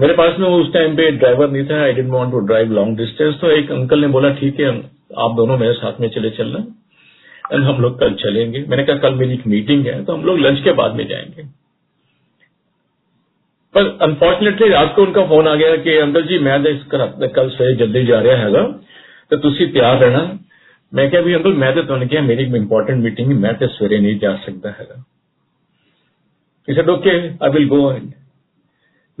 मेरे पास में उस टाइम पे ड्राइवर नहीं था I didn't want to drive long distance तो एक अंकल ने बोला, ठीक है, आप दोनों मेरे साथ में चले चलना। हम लोग कल चलेंगे। मैंने कहा, कल मेरी एक मीटिंग है तो हम लोग लंच के बाद में जाएँगे. पर अनफॉर्चुनेटली रात को उनका फ़ोन आ गया कि, अंकल जी, मैं कल सवेरे जल्दी जा रहा हैगा तो तुम तैयार रहना। मैं क्या अंकल, मैं तो तुमने किया मेरी इंपॉर्टेंट मीटिंग मैं तो सवेरे नहीं जा सकता है okay I will go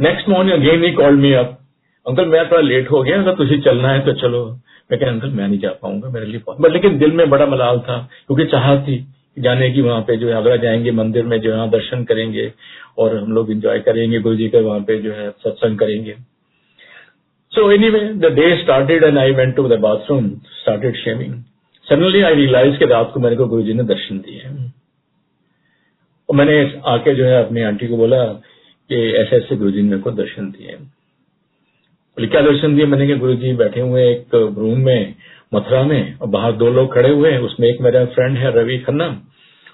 next morning again he called me up uncle, मैं थोड़ा लेट हो गया, अगर तुझे चलना है तो चलो। मैं कह, अंकल, मैं नहीं जा पाऊँगा, मेरे लिए बट लेकिन दिल में बड़ा मलाल था, क्योंकि चाह थी जाने की वहाँ पे जो है, आगरा जाएँगे, मंदिर में जो है, दर्शन करेंगे, और हम लोग इंजॉय करेंगे गुरु जी का वहाँ पे जो है, सत्संग करेंगे। So anyway the day started and I went to the bathroom started shaving suddenly I realize के रात को मेरे को गुरु जी ने दर्शन दिए और मैंने आके जो है, अपनी आंटी को बोला कि ऐसे ऐसे गुरु जी ने मेरे को दर्शन दिए क्या दर्शन दिए। मैंने कहा गुरु जी बैठे हुए एक रूम में, मथुरा में, और बाहर दो लोग खड़े हुए हैं। उसमें एक मेरा फ्रेंड है, रवि खन्ना,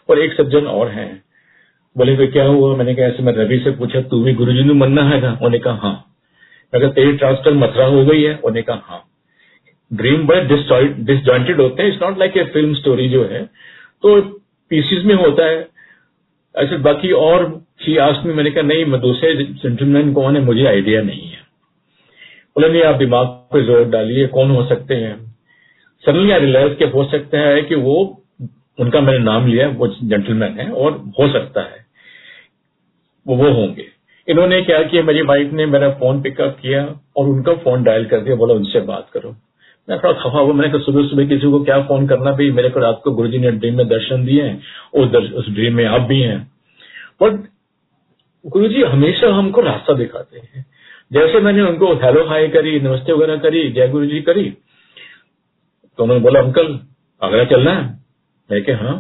और एक सज्जन और हैं। बोले तो क्या हुआ? मैंने कहा, ऐसे मैं रवि से पूछा, तू भी गुरु जी ने मनना है उन्होंने कहा हाँ। कहा, तेरी ट्रांसफ़र मथुरा हो गई है? उन्होंने कहा हाँ। ड्रीम बड़े डिसजॉइंटेड होते हैं। It's not like a film story जो है तो पीसीज में होता है। ऐसे बाकी और शी आस्ट में मैंने कहा, नहीं, मैं दूसरे जेंटलमैन कौन है मुझे आइडिया नहीं है। नहीं आप दिमाग पे ज़ोर डालिए कौन हो सकते हैं? सडनली आई रियलाइज़ के हो सकता है कि वो उनका मैंने नाम लिया वो जेंटलमैन है और हो सकता है वो वो होंगे। इन्होंने क्या किया मेरी वाइफ ने मेरा फ़ोन पिकअप किया और उनका फ़ोन डायल कर दिया बोला उनसे बात करो। मैं थोड़ा खफा हुआ मैंने कहा सुबह सुबह किसी को क्या फ़ोन करना भाई मेरे को रात को गुरु ने ड्रीम में दर्शन दिए हैं उस, उस ड्रीम में आप भी हैं। बट गुरु हमेशा हमको रास्ता दिखाते हैं। जैसे मैंने उनको हेलो हाई करी, नमस्ते वगैरह करी, जय गुरु जी करी तो उन्होंने बोला, अंकल, आगरा चलना है? मैं क्या हाँ.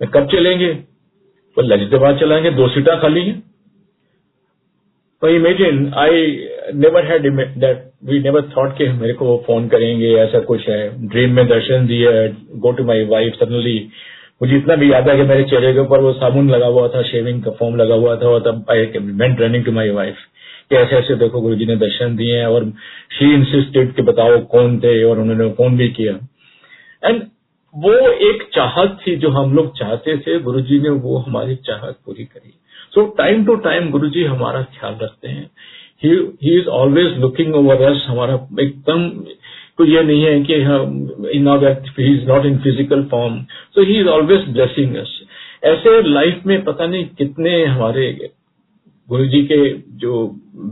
मैं कब चलेंगे? तो लंच बाद चलाएँगे, दो सीटा खाली है. तो imagine I never had that we never thought कि मेरे को फ़ोन करेंगे, ऐसा कुछ है। ड्रीम में दर्शन दिए go to my wife suddenly मुझे इतना भी याद है कि मेरे चेहरे के ऊपर वो साबुन लगा हुआ था शेविंग का फॉर्म लगा हुआ था, और तब I went running to my wife कि ऐसे ऐसे देखो गुरु जी ने दर्शन दिए हैं और शी इंसिस्टेड कि बताओ कौन थे और उन्होंने फ़ोन भी किया। एंड वो एक चाहत थी जो हम लोग चाहते थे गुरु जी ने वो हमारी चाहत पूरी करी। सो टाइम टू टाइम गुरु जी हमारा ख्याल रखते हैं। He is always looking over us हमारा एकदम तो ये नहीं है कि he is not in physical form so he is always blessing us ऐसे लाइफ में पता नहीं कितने हमारे गुरु जी के जो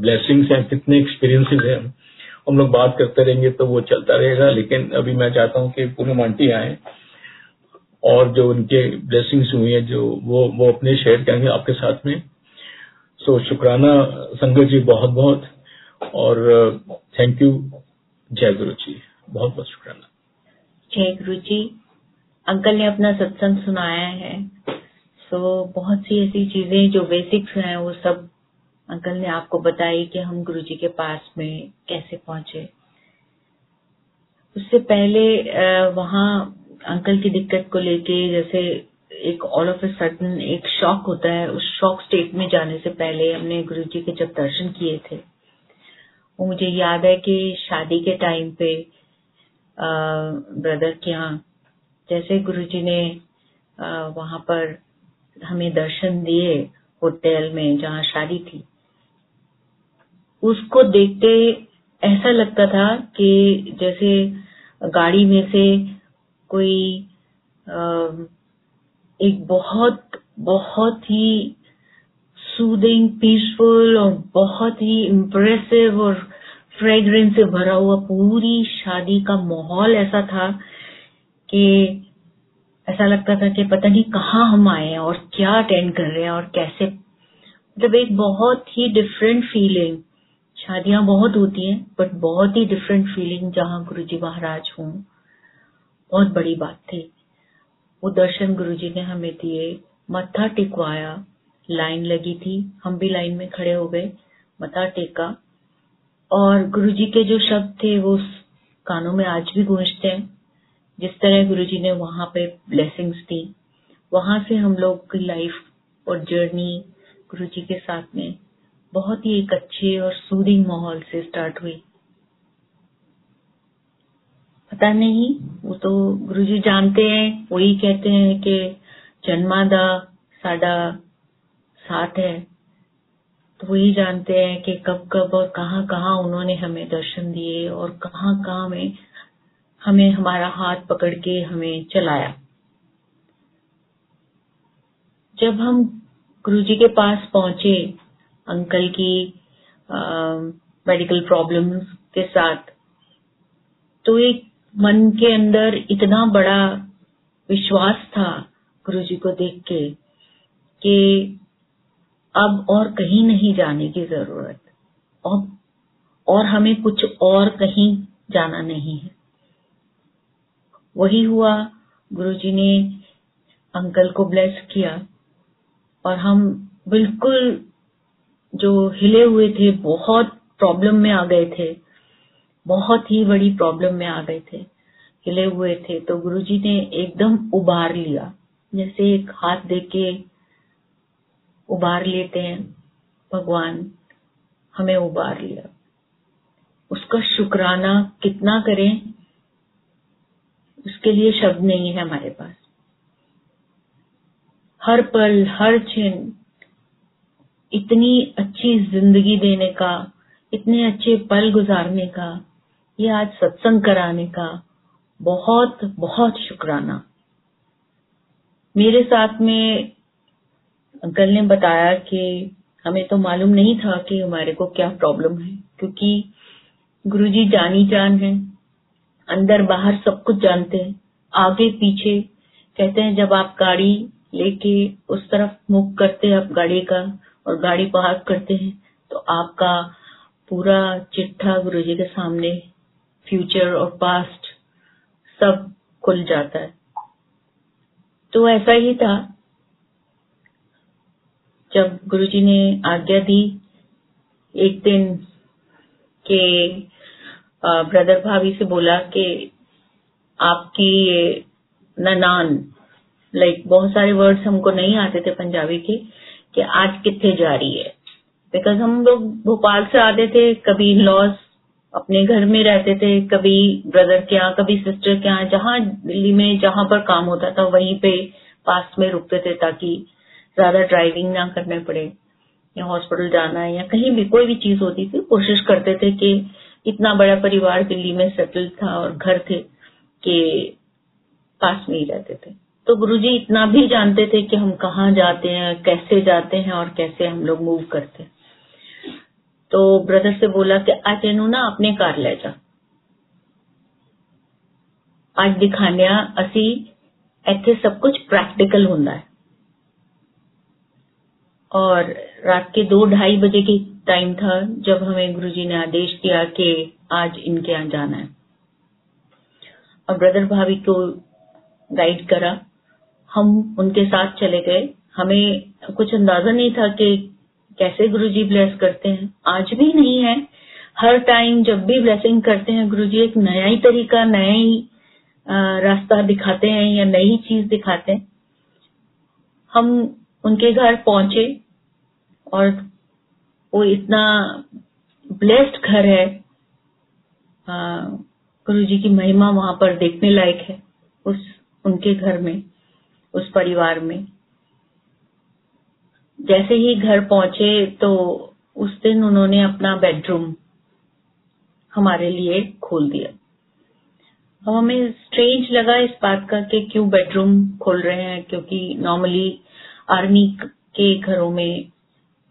ब्लेसिंग्स हैं कितने एक्सपीरियंसेस हैं हम लोग बात करते रहेंगे तो वो चलता रहेगा। लेकिन अभी मैं चाहता हूँ कि पूनम आंटी आए और जो उनके ब्लेसिंग्स हुई है जो वो वो अपने शेयर करेंगे आपके साथ में। सो so, शुक्राना संगत जी बहुत बहुत और थैंक यू जय गुरु जी बहुत बहुत शुक्राना। जय गुरु जी अंकल ने अपना सत्संग सुनाया है। सो बहुत सी ऐसी चीज़ें जो बेसिक्स हैं, वो सब अंकल ने आपको बताई कि हम गुरु जी के पास में कैसे पहुँचे। उससे पहले वहाँ अंकल की दिक्कत को लेके जैसे एक ऑल ऑफ़ ए सडन एक शॉक होता है। उस शॉक स्टेट में जाने से पहले हमने गुरु जी के जब दर्शन किए थे, वो मुझे याद है कि शादी के टाइम पे ब्रदर के यहाँ जैसे गुरु जी ने वहाँ पर हमें दर्शन दिए होटल में जहाँ शादी थी। उसको देखते ऐसा लगता था कि जैसे गाड़ी में से कोई एक बहुत बहुत ही सूदिंग, पीसफुल और बहुत ही इम्प्रेसिव और फ्रेग्रेंस से भरा हुआ पूरी शादी का माहौल ऐसा था कि ऐसा लगता था कि पता नहीं कहाँ हम आए हैं और क्या अटेंड कर रहे हैं और कैसे। मतलब एक बहुत ही डिफरेंट फीलिंग शादियाँ बहुत होती हैं बट बहुत ही डिफरेंट फीलिंग जहाँ गुरु जी महाराज हों। बहुत बड़ी बात थी। वो दर्शन गुरु जी ने हमें दिए, मत्था टिकवाया, लाइन लगी थी। हम भी लाइन में खड़े हो गए, मत्था टेका। और गुरु जी के जो शब्द थे, वो कानों में आज भी गूंजते हैं। जिस तरह गुरु जी ने वहाँ पे ब्लेसिंग्स दी, वहाँ से हम लोग की लाइफ और जर्नी गुरु जी के साथ में बहुत ही एक अच्छे और सूदिंग माहौल से स्टार्ट हुई। पता नहीं, वो तो गुरु जी जानते हैं, वही कहते हैं कि जन्मा दा साडा साथ है। तो वही जानते हैं कि कब कब और कहाँ कहाँ उन्होंने हमें दर्शन दिए और कहाँ कहाँ में हमें हमारा हाथ पकड़ के हमें चलाया। जब हम गुरु जी के पास पहुँचे, अंकल की मेडिकल प्रॉब्लम्स के साथ तो एक मन के अंदर इतना बड़ा विश्वास था गुरु जी को देख के कि अब और कहीं नहीं जाने की ज़रूरत। और और हमें कुछ और कहीं जाना नहीं है। वही हुआ। गुरुजी ने अंकल को ब्लेस किया। और हम बिल्कुल जो हिले हुए थे, बहुत प्रॉब्लम में आ गए थे। बहुत ही बड़ी प्रॉब्लम में आ गए थे। हिले हुए थे। तो गुरुजी ने एकदम उबार लिया। जैसे एक हाथ दे के उबार लेते हैं, भगवान हमें उबार लिया। उसका शुक्राना कितना करें उसके लिए शब्द नहीं है हमारे पास। हर पल, हर क्षण, इतनी अच्छी ज़िंदगी देने का, इतने अच्छे पल गुजारने का, ये आज सत्संग कराने का बहुत बहुत शुक्राना। मेरे साथ में अंकल ने बताया कि हमें तो मालूम नहीं था कि हमारे को क्या प्रॉब्लम है, क्योंकि गुरुजी जानी जान है। अंदर बाहर सब कुछ जानते हैं। आगे, पीछे, कहते हैं, जब आप गाड़ी लेके उस तरफ़ मुख करते हैं, आप गाड़ी का और गाड़ी पार्क करते हैं तो आपका पूरा चिट्ठा गुरुजी के सामने फ्यूचर और पास्ट सब खुल जाता है। तो ऐसा ही था। जब गुरुजी ने आज्ञा दी, एक दिन के ब्रदर भाभी से बोला कि आपकी ननान लाइक बहुत सारे वर्ड्स हमको नहीं आते थे पंजाबी के, कि आज कितने जा रही है। बिकॉज़ हम लोग भोपाल से आते थे, कभी लॉस अपने घर में रहते थे, कभी ब्रदर के यहाँ, कभी सिस्टर के यहाँ, जहाँ दिल्ली में जहाँ पर काम होता था, वहीं पे पास में रुकते थे ताकि ज़्यादा ड्राइविंग ना करने पड़े, या हॉस्पिटल जाना है या कहीं भी कोई भी चीज़ होती थी, कोशिश करते थे कि इतना बड़ा परिवार दिल्ली में सेटल था और घर थे कि पास में ही रहते थे तो गुरुजी इतना भी जानते थे कि हम कहाँ जाते हैं कैसे जाते हैं और कैसे हम लोग मूव करते हैं तो ब्रदर से बोला कि आज ਇਹਨੂੰ ना अपने कार ले जा आज दिखाने ਅਸੀਂ ਇੱਥੇ सब कुछ प्रैक्टिकल ਹੁੰਦਾ है और रात के दो ढाई बजे की टाइम था जब हमें गुरुजी ने आदेश दिया कि आज इनके यहाँ जाना है। और ब्रदर भाभी को गाइड करा। हम उनके साथ चले गए। हमें कुछ अंदाज़ा नहीं था कि कैसे गुरुजी ब्लेस करते हैं। आज भी नहीं है। हर टाइम जब भी ब्लेसिंग करते हैं, गुरुजी एक नया ही तरीका, नया ही रास्ता दिखाते हैं या नई चीज़ दिखाते हैं। हम उनके घर पहुँचे और वो इतना ब्लेस्ड घर है। गुरु जी की महिमा वहाँ पर देखने लायक है, उस, उनके घर में, उस परिवार में। जैसे ही घर पहुँचे तो उस दिन उन्होंने अपना बेडरूम हमारे लिए खोल दिया। अब हमें स्ट्रेंज लगा इस बात का कि क्यों बेडरूम खोल रहे हैं, क्योंकि नॉर्मली आर्मी के घरों में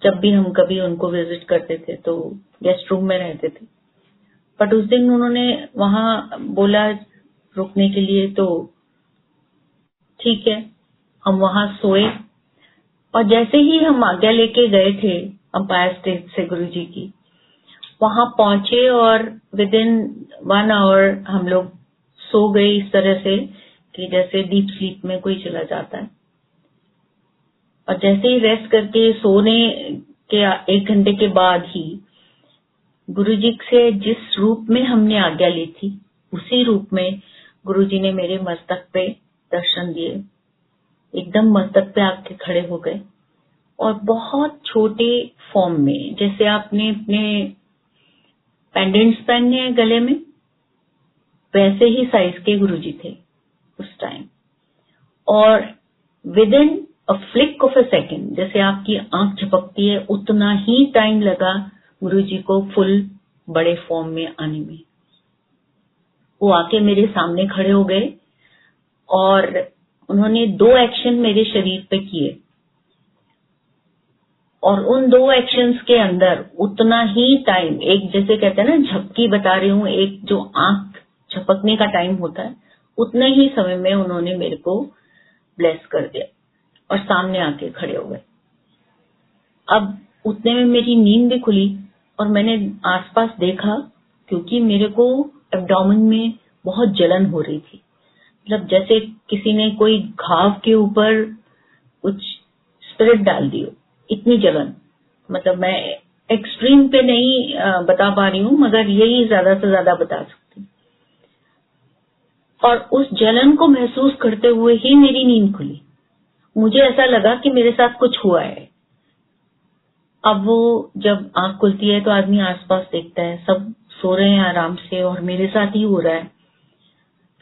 जब भी हम कभी उनको विज़िट करते थे तो गेस्ट रूम में रहते थे। बट उस दिन उन्होंने वहाँ बोला, रुकने के लिए तो ठीक है, हम वहाँ सोए। और जैसे ही हम आज्ञा लेके गए थे अंपायर स्टेट से गुरु जी की, वहाँ पहुँचे और विद इन वन आवर हम लोग सो गए इस तरह से कि जैसे डीप स्लीप में कोई चला जाता है। और जैसे ही रेस्ट करके सोने के एक घंटे के बाद ही गुरु जी से जिस रूप में हमने आज्ञा ली थी, उसी रूप में गुरु जी ने मेरे मस्तक पे दर्शन दिए। एकदम मस्तक पे आके खड़े हो गए। और बहुत छोटे फॉर्म में, जैसे आपने अपने पेंडेंट्स पहनने हैं गले में, वैसे ही साइज़ के गुरुजी थे उस टाइम और within a flick of a second जैसे आपकी आँख झपकती है, उतना ही टाइम लगा गुरुजी को फुल बड़े फॉर्म में आने में। वो आके मेरे सामने खड़े हो गए और उन्होंने दो एक्शन मेरे शरीर पे किए। और उन दो एक्शंस के अंदर उतना ही टाइम एक जैसे कहते हैं ना, झपकी बता रही हूँ, एक जो आँख झपकने का टाइम होता है, उतने ही समय में उन्होंने मेरे को ब्लेस कर दिया। और सामने आके खड़े हो गए। अब उतने में मेरी नींद भी खुली और मैंने आसपास देखा क्योंकि मेरे को एब्डोमेन में बहुत जलन हो रही थी। मतलब जैसे किसी ने कोई घाव के ऊपर कुछ स्पिरिट डाल दी हो, इतनी जलन। मतलब मैं एक्सट्रीम पे नहीं बता पा रही हूँ, मगर यही ज़्यादा से ज़्यादा बता सकती और उस जलन को महसूस करते हुए ही मेरी नींद खुली। मुझे ऐसा लगा कि मेरे साथ कुछ हुआ है। अब वो जब आँख खुलती है तो आदमी आसपास देखता है, सब सो रहे हैं आराम से और मेरे साथ ही हो रहा है।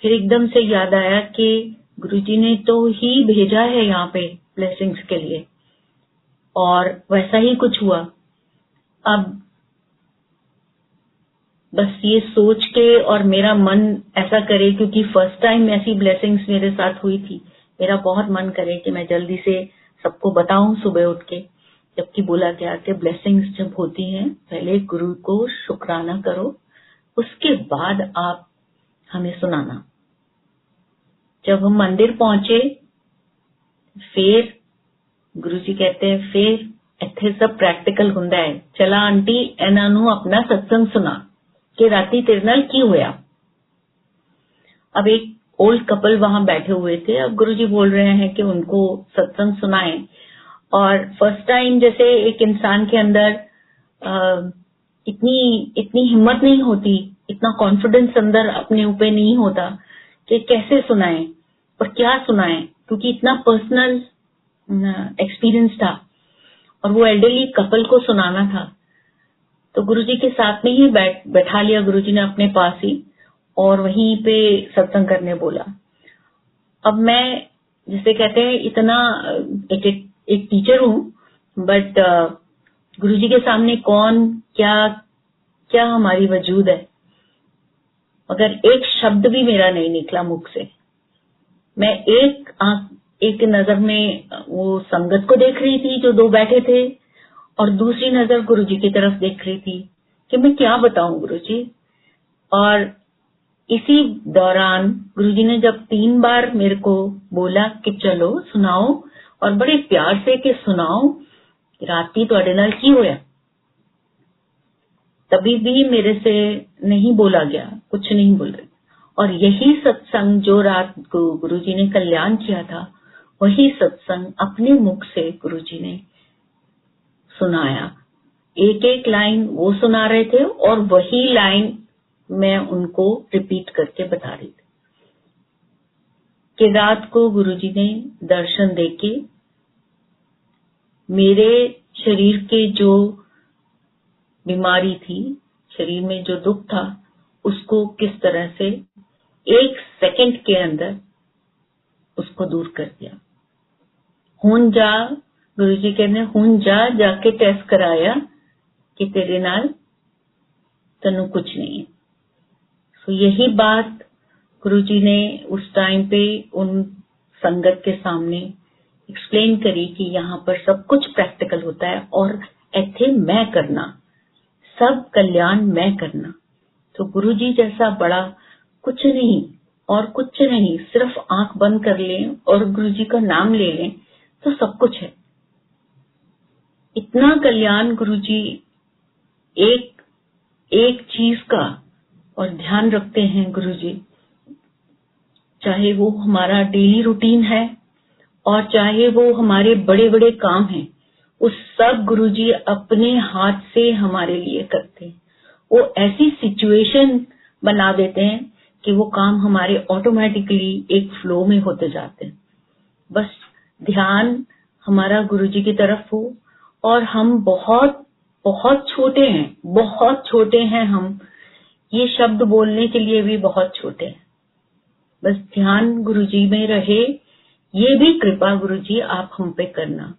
फिर एकदम से याद आया कि गुरुजी ने तो ही भेजा है यहाँ पे ब्लेसिंग्स के लिए और वैसा ही कुछ हुआ। अब बस ये सोच के और मेरा मन ऐसा करे क्योंकि फ़र्स्ट टाइम ऐसी ब्लेसिंग्स मेरे साथ हुई थी। मेरा बहुत मन करे कि मैं जल्दी से सबको बताऊं सुबह उठ के जबकि बोला गया कि ब्लेसिंग्स जब होती हैं पहले गुरु को शुक्राना करो उसके बाद आप हमें सुनाना जब हम मंदिर पहुंचे फिर ਗੁਰੂ ਜੀ कहते हैं फिर ਇੱਥੇ ਸਭ ਪ੍ਰੈਕਟੀਕਲ ਹੁੰਦਾ ਹੈ ਚਲਾ ਆਂਟੀ ਇਹਨਾਂ ਨੂੰ ਆਪਣਾ ਸਤਸੰਗ ਸੁਣਾ ਕਿ ਰਾਤੀ ਤੇਰੇ ਨਾਲ ਕੀ ਹੋਇਆ अब एक ओल्ड कपल वहाँ बैठे हुए थे। अब गुरुजी बोल रहे हैं कि उनको सत्संग सुनाए। और फ़र्स्ट टाइम जैसे एक इंसान के अंदर आ, इतनी इतनी हिम्मत नहीं होती इतना कॉन्फिडेंस अंदर अपने ऊपर नहीं होता कि कैसे सुनाए और क्या सुनाए क्योंकि इतना पर्सनल एक्सपीरियंस था। और वो एल्डरली कपल को सुनाना था। तो गुरुजी के साथ में ही बैठ बैठा लिया गुरुजी ने अपने पास ही। और वहीं पे सत्संग करने बोला। अब मैं जिसे कहते हैं इतना एक एक, एक टीचर हूँ बट गुरुजी के सामने कौन क्या क्या हमारी वजूद है? मगर एक शब्द भी मेरा नहीं निकला मुख से। मैं एक आँख एक नज़र में वो संगत को देख रही थी जो दो बैठे थे और दूसरी नज़र गुरु जी की तरफ़ देख रही थी कि मैं क्या बताऊँ गुरु जी और इसी दौरान गुरु जी ने जब तीन बार मेरे को बोला कि चलो सुनाओ और बड़े प्यार से कि सुनाओ राती ਤੁਹਾਡੇ ਨਾਲ की होया तभी भी मेरे से नहीं बोला गया कुछ नहीं बोल रहे और यही सत्संग जो रात को गुरु जी ने कल्याण किया था वही सत्संग अपने मुख से गुरु जी ने सुनाया एक एक लाइन वो सुना रहे थे और वही लाइन मैं उनको रिपीट करके बता रही थी कि रात को गुरु जी ने दर्शन देके मेरे शरीर के जो बीमारी थी शरीर में जो दुख था उसको किस तरह से एक सेकंड के अंदर उसको दूर कर दिया ਹੁਣ ਜਾ ਗੁਰੂ ਜੀ ਕਹਿੰਦੇ ਹੁਣ ਜਾ ਜਾ ਕੇ ਟੈਸਟ ਕਰਾਇਆ कि तेरे नाल तनु कुछ नहीं सो यही बात गुरु जी ने उस टाइम पे उन संगत के सामने एक्सप्लेन करी कि यहाँ पर सब कुछ प्रैक्टिकल होता है और ऐथे मैं करना, सब कल्याण मैं करना। तो गुरु जी जैसा बड़ा कुछ नहीं और कुछ नहीं, सिर्फ़ आँख बंद कर लें और गुरु जी का नाम ले लें तो सब कुछ है। इतना कल्याण गुरु जी एक एक चीज़ का और ध्यान रखते हैं गुरु जी चाहे वो हमारा डेली रूटीन है और चाहे वो हमारे बड़े बड़े काम हैं उस सब गुरु जी अपने हाथ से हमारे लिए करते हैं। वो ऐसी सिचुएशन बना देते हैं कि वो काम हमारे ऑटोमेटिकली एक फ्लो में होते जाते हैं। बस ध्यान हमारा गुरु जी की तरफ़ हो और हम बहुत बहुत छोटे हैं, बहुत छोटे हैं हम ये शब्द बोलने के लिए भी बहुत छोटे हैं। बस ध्यान गुरु जी में रहे, ये भी कृपा गुरु जी आप हम पे करना।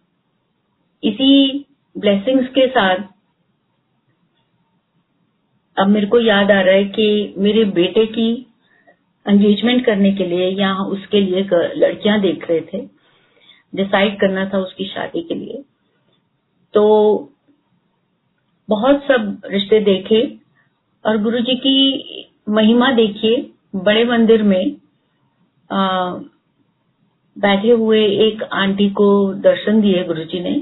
इसी ब्लेसिंग्स के साथ, अब मेरे को याद आ रहा है कि मेरे बेटे की एंगेजमेंट करने के लिए या उसके लिए लड़कियाँ देख रहे थे डिसाइड करना था उसकी शादी के लिए। तो बहुत सब रिश्ते देखे और गुरु जी की महिमा देखिए बड़े मंदिर में आ, बैठे हुए एक आंटी को दर्शन दिए गुरु जी ने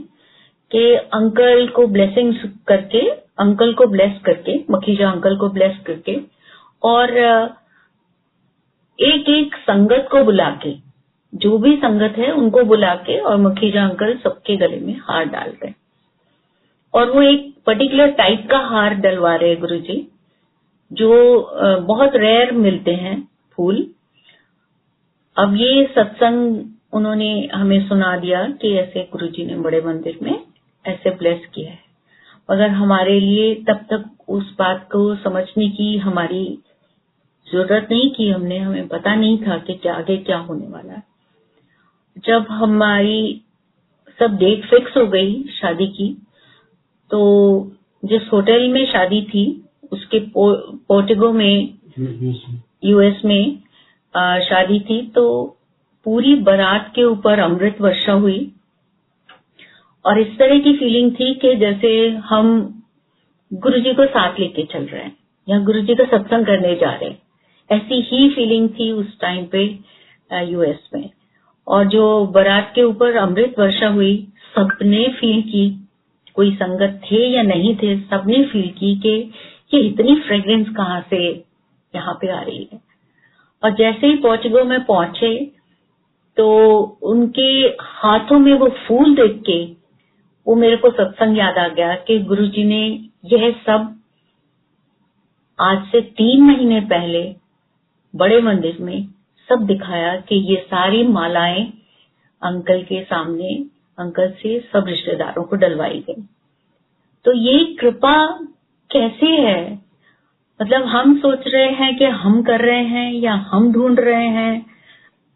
कि अंकल को ब्लेसिंग करके अंकल को ब्लेस करके मखीजा अंकल को ब्लेस करके और एक एक संगत को बुला के जो भी संगत है उनको बुला के और मखीजा अंकल सबके गले में हार डाल रहे और वो एक पर्टिकुलर टाइप का हार डलवा रहे गुरु जी जो बहुत रेयर मिलते हैं फूल। अब ये सत्संग उन्होंने हमें सुना दिया कि ऐसे गुरु जी ने बड़े मंदिर में ऐसे ब्लेस किया है। मगर हमारे लिए तब तक उस बात को समझने की हमारी ज़रूरत नहीं की हमने, हमें पता नहीं था कि क्या आगे क्या होने वाला है। जब हमारी सब डेट फिक्स हो गई शादी की तो जिस होटल में शादी थी उसके पोर्टिगो में यूएस में। शादी थी तो पूरी बारात के ऊपर अमृत वर्षा हुई। और इस तरह की फीलिंग थी कि जैसे हम गुरु जी को साथ लेके चल रहे हैं या गुरु जी का सत्संग करने जा रहे हैं। ऐसी ही फीलिंग थी उस टाइम पे यूएस में। और जो बारात के ऊपर अमृत वर्षा हुई सबने फील की कोई संगत थे या नहीं थे सबने फील की कि ये इतनी फ्रेग्रेंस कहाँ से यहाँ पे आ रही है? और जैसे ही पोर्चुगल में पहुँचे तो उनके हाथों में वो फूल देख के वो मेरे को सत्संग याद आ गया कि गुरु जी ने यह सब आज से तीन महीने पहले बड़े मंदिर में सब दिखाया कि ये सारी मालाएँ अंकल के सामने, अंकल से सब रिश्तेदारों को डलवाई गई। तो ये कृपा कैसे है? मतलब हम सोच रहे हैं कि हम कर रहे हैं या हम ढूंढ रहे हैं,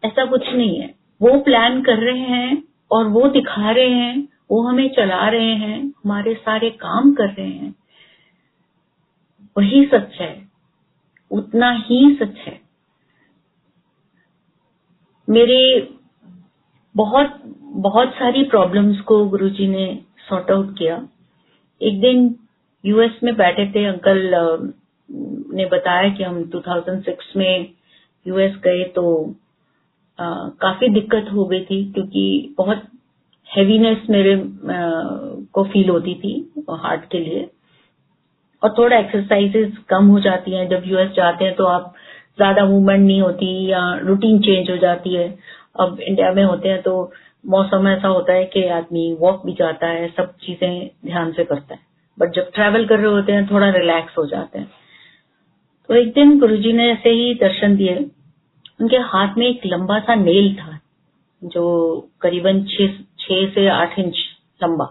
ऐसा कुछ नहीं है। वो प्लान कर रहे हैं और वो दिखा रहे हैं, वो हमें चला रहे हैं, हमारे सारे काम कर रहे हैं। वही सच है। उतना ही सच है। मेरे बहुत बहुत सारी प्रॉब्लम्स को गुरुजी ने सॉर्ट आउट किया। एक दिन यूएस में बैठे थे अंकल ने बताया कि हम 2006 में यूएस गए तो आ, काफ़ी दिक्कत हो गई थी क्योंकि बहुत हैवीनेस मेरे आ, को फील होती थी हार्ट के लिए। और थोड़ा एक्सरसाइजेस कम हो जाती हैं। जब यूएस जाते हैं तो आप ज़्यादा मूवमेंट नहीं होती या रूटीन चेंज हो जाती है। अब इंडिया में होते हैं तो मौसम ऐसा होता है कि आदमी वॉक भी जाता है सब चीज़ें ध्यान से करता है। बट जब ट्रैवल कर रहे होते हैं, थोड़ा रिलैक्स हो जाते हैं। तो एक दिन गुरुजी ने ऐसे ही दर्शन दिए। उनके हाथ में एक लंबा सा नेल था, जो करीबन छह से आठ इंच लंबा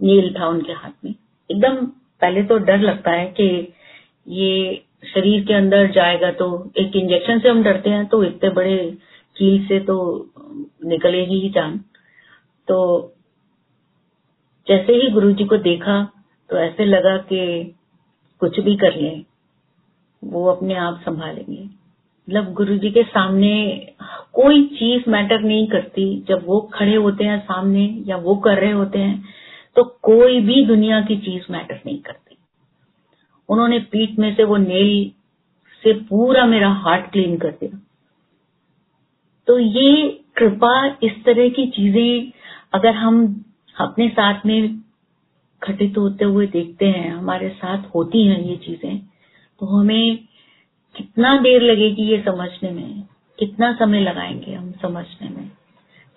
नेल था उनके हाथ में। एकदम पहले तो डर लगता है कि ये शरीर के अंदर जाएगा तो एक इंजेक्शन से हम डरते हैं तो इतने बड़े कील से तो निकलेगी ही जान। तो जैसे ही गुरु जी को देखा तो ऐसे लगा कि कुछ भी कर लें, वो अपने आप संभालेंगे। मतलब गुरु जी के सामने कोई चीज़ मैटर नहीं करती। जब वो खड़े होते हैं सामने या वो कर रहे होते हैं तो कोई भी दुनिया की चीज़ मैटर नहीं करती। उन्होंने पीठ में से वो नेल से पूरा मेरा हार्ट क्लीन कर दिया। तो ये कृपा इस तरह की चीज़ें अगर हम अपने साथ में घटित होते हुए देखते हैं, हमारे साथ होती हैं ये चीज़ें। तो हमें कितना देर लगेगी ये समझने में? कितना समय लगाएँगे हम समझने में?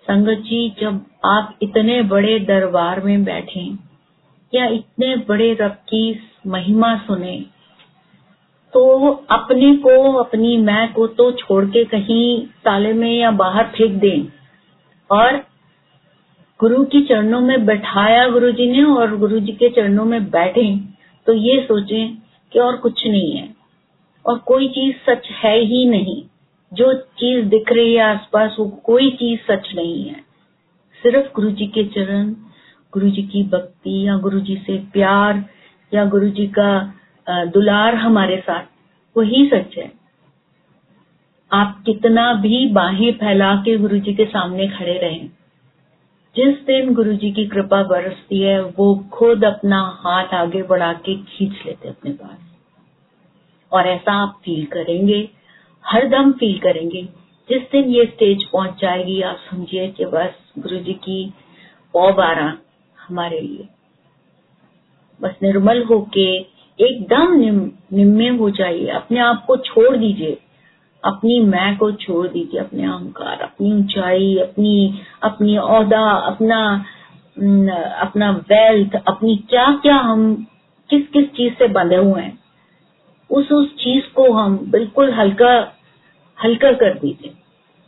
संगत जी, जब आप इतने बड़े दरबार में बैठे, या इतने बड़े रब की महिमा सुने तो अपने को, अपनी मैं को तो छोड़ के कहीं ताले में या बाहर फेंक दें। और गुरु की चरणों में बैठाया गुरु जी ने और गुरु जी के चरणों में बैठे तो ये सोचें कि और कुछ नहीं है। और कोई चीज़ सच है ही नहीं। जो चीज़ दिख रही है आसपास, वो कोई चीज़ सच नहीं है। सिर्फ़ गुरु जी के चरण गुरु जी की भक्ति या गुरु जी से प्यार या गुरु जी का दुलार हमारे साथ, वही सच है। आप कितना भी बाहें फैला के गुरु जी के सामने खड़े रहें। जिस दिन गुरु जी की कृपा बरसती है वो खुद अपना हाथ आगे बढ़ा के खींच लेते अपने पास। और ऐसा आप फील करेंगे हर दम फील करेंगे जिस दिन ये स्टेज पहुँच जाएगी आप समझिए कि बस गुरु जी की पौ हमारे लिए। बस निर्मल होके एकदम निम, निम्मे हो जाइए अपने आप को छोड़ दीजिए। अपनी मैं को छोड़ दीजिए, अपने अहंकार, अपनी ऊंचाई, अपनी अपनी औदा, अपना अपना वेल्थ अपनी क्या क्या हम किस किस चीज़ से बंधे हुए हैं, उस उस चीज़ को हम बिल्कुल हल्का हल्का कर दीजिए।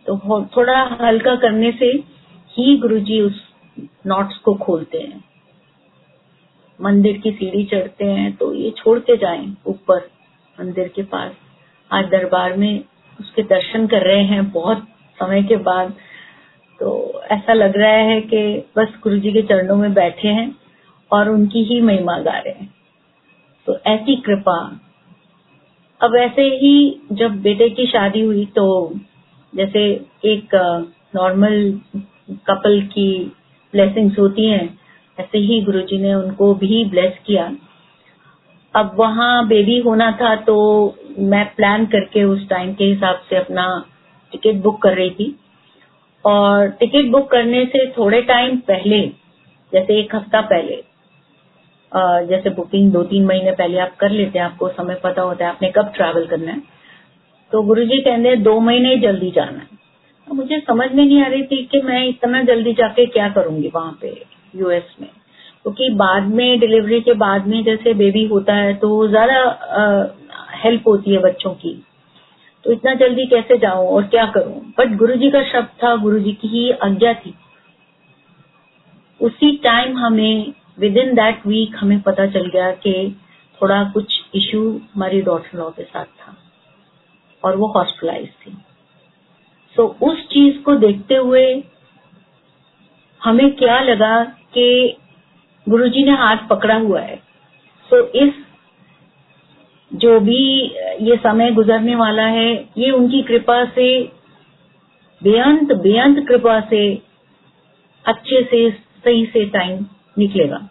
तो थोड़ा हल्का करने से ही गुरुजी उस नॉट्स को खोलते हैं। मंदिर की सीढ़ी चढ़ते हैं तो ये छोड़ के जाए ऊपर, मंदिर के पास। आज दरबार में उसके दर्शन कर रहे हैं बहुत समय के बाद। तो ऐसा लग रहा है कि बस गुरु जी के चरणों में बैठे हैं और उनकी ही महिमा गा रहे हैं। तो ऐसी कृपा। अब ऐसे ही जब बेटे की शादी हुई तो जैसे एक नॉर्मल कपल की ब्लेसिंग्स होती हैं, ऐसे ही गुरुजी ने उनको भी ब्लेस किया। अब वहाँ बेबी होना था तो मैं प्लान करके उस टाइम के हिसाब से अपना टिकट बुक कर रही थी। और टिकट बुक करने से थोड़े टाइम पहले, जैसे एक हफ़्ता पहले जैसे बुकिंग दो तीन महीने पहले आप कर लेते हैं, आपको समय पता होता है, आपने कब ट्रैवल करना है। तो गुरु जी कहते हैं, दो महीने जल्दी जाना है। तो मुझे समझ में नहीं आ रही थी कि मैं इतना जल्दी जाके क्या करूँगी वहाँ पे यूएस में। क्योंकि बाद में डिलीवरी के बाद में जैसे बेबी होता है तो ज़्यादा हेल्प होती है बच्चों की। तो इतना जल्दी कैसे जाऊँ और क्या करूँ? बट गुरु जी का शब्द था गुरु जी की ही आज्ञा थी। उसी टाइम हमें विद इन दैट वीक हमें पता चल गया कि थोड़ा कुछ इश्यू हमारी डॉटर लॉ के साथ था और वो हॉस्पिटलाइज थी। सो so, उस चीज़ को देखते हुए हमें क्या लगा कि गुरुजी ने हाथ पकड़ा हुआ है। सो इस जो भी, ये समय गुजरने वाला है, ये उनकी कृपा से, बेअंत बेअंत कृपा से अच्छे से, सही से टाइम निकलेगा।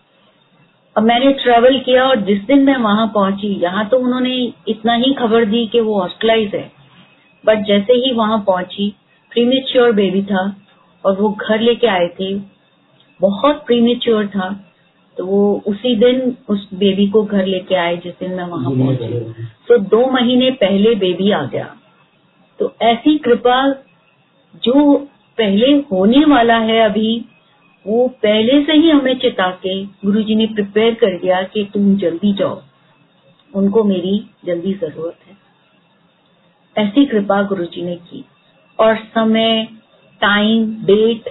अब मैंने ट्रेवल किया और जिस दिन मैं वहाँ पहुँची, यहाँ तो उन्होंने इतना ही खबर दी कि वो हॉस्पिटलाइज है। बट जैसे ही वहाँ पहुँची प्रीमेच्योर बेबी था और वो घर लेके आए थे, बहुत प्रीमेच्योर था। तो वो उसी दिन उस बेबी को घर लेके आए जिस दिन मैं वहाँ पहुँची। तो दो महीने पहले बेबी आ गया। तो ऐसी कृपा जो पहले होने वाला है अभी वो पहले से ही हमें चिता के गुरु जी ने प्रिपेयर कर दिया कि तुम जल्दी जाओ। उनको मेरी जल्दी ज़रूरत है। ऐसी कृपा गुरु जी ने की। और समय टाइम डेट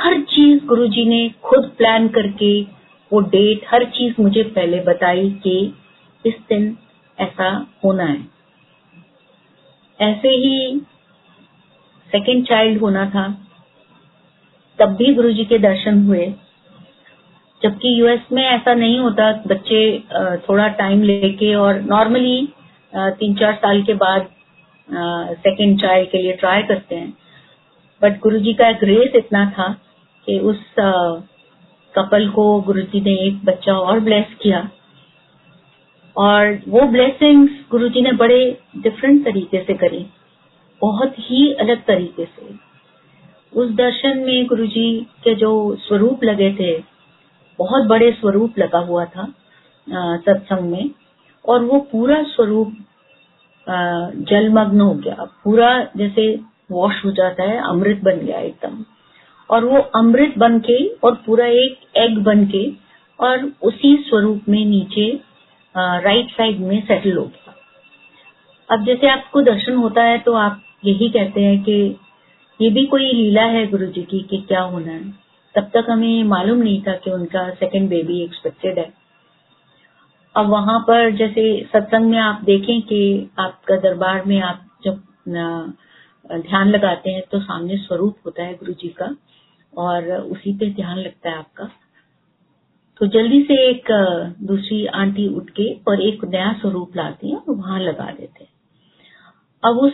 हर चीज़ गुरु जी ने खुद प्लान करके वो डेट हर चीज़ मुझे पहले बताई कि इस दिन ऐसा होना है। ऐसे ही सेकंड चाइल्ड होना था। तब भी गुरुजी के दर्शन हुए। जबकि यूएस में ऐसा नहीं होता, बच्चे थोड़ा टाइम लेके और नॉर्मली तीन चार साल के बाद सेकंड चाइल्ड के लिए ट्राई करते हैं। बट गुरुजी का ग्रेस इतना था कि उस कपल को गुरु जी ने एक बच्चा और ब्लेस किया। और वो ब्लेसिंग्स गुरु जी ने बड़े डिफरेंट तरीके से करी। बहुत ही अलग तरीके से। उस दर्शन में गुरु जी के जो स्वरूप लगे थे, बहुत बड़े स्वरूप लगा हुआ था सत्संग में। और वो पूरा स्वरूप जलमग्न हो गया। पूरा जैसे वॉश हो जाता है, अमृत बन गया एकदम। और वो अमृत बन के और पूरा एक एग बन के और उसी स्वरूप में नीचे राइट साइड में सेटल हो गया। अब जैसे आपको दर्शन होता है तो आप यही कहते हैं कि ये भी कोई लीला है गुरु जी की कि क्या होना है। तब तक हमें मालूम नहीं था कि उनका सेकंड बेबी एक्सपेक्टेड है। अब वहाँ पर जैसे सत्संग में आप देखें कि आपका दरबार में आप जब ध्यान लगाते हैं तो सामने स्वरूप होता है गुरु जी का। और उसी पे ध्यान लगता है आपका। तो जल्दी से एक दूसरी आंटी उठ के और एक नया स्वरूप लाती है और वहाँ लगा देते हैं। अब उस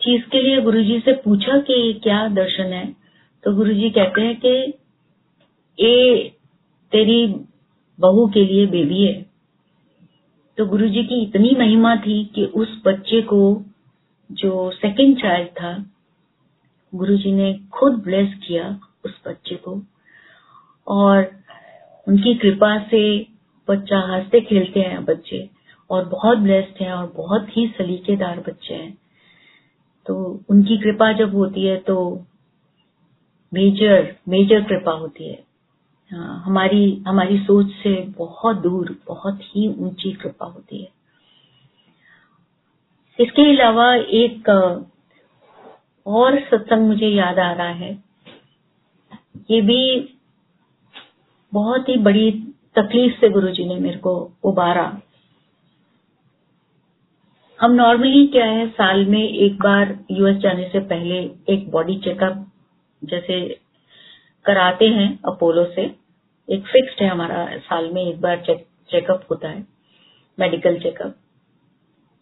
चीज़ के लिए गुरुजी से पूछा कि ये क्या दर्शन है? तो गुरुजी कहते हैं कि, ये तेरी बहू के लिए बेबी है। तो गुरुजी की इतनी महिमा थी कि उस बच्चे को जो सेकंड चाइल्ड था, गुरुजी ने खुद ब्लेस किया उस बच्चे को। और उनकी कृपा से बच्चा हँसते खेलते हैं बच्चे और बहुत ब्लेस्ड हैं और बहुत ही सलीकेदार बच्चे हैं। तो उनकी कृपा जब होती है तो मेजर मेजर कृपा होती है। हाँ, हमारी हमारी सोच से बहुत दूर बहुत ही ऊँची कृपा होती है। इसके अलावा एक और सत्संग मुझे याद आ रहा है। ये भी बहुत ही बड़ी तकलीफ़ से गुरुजी ने मेरे को उबारा। हम नॉर्मली क्या है, साल में एक बार यूएस जाने से पहले एक बॉडी चेकअप जैसे कराते हैं अपोलो से। एक फिक्स्ड है हमारा, साल में एक बार चेक चेकअप होता है मेडिकल चेकअप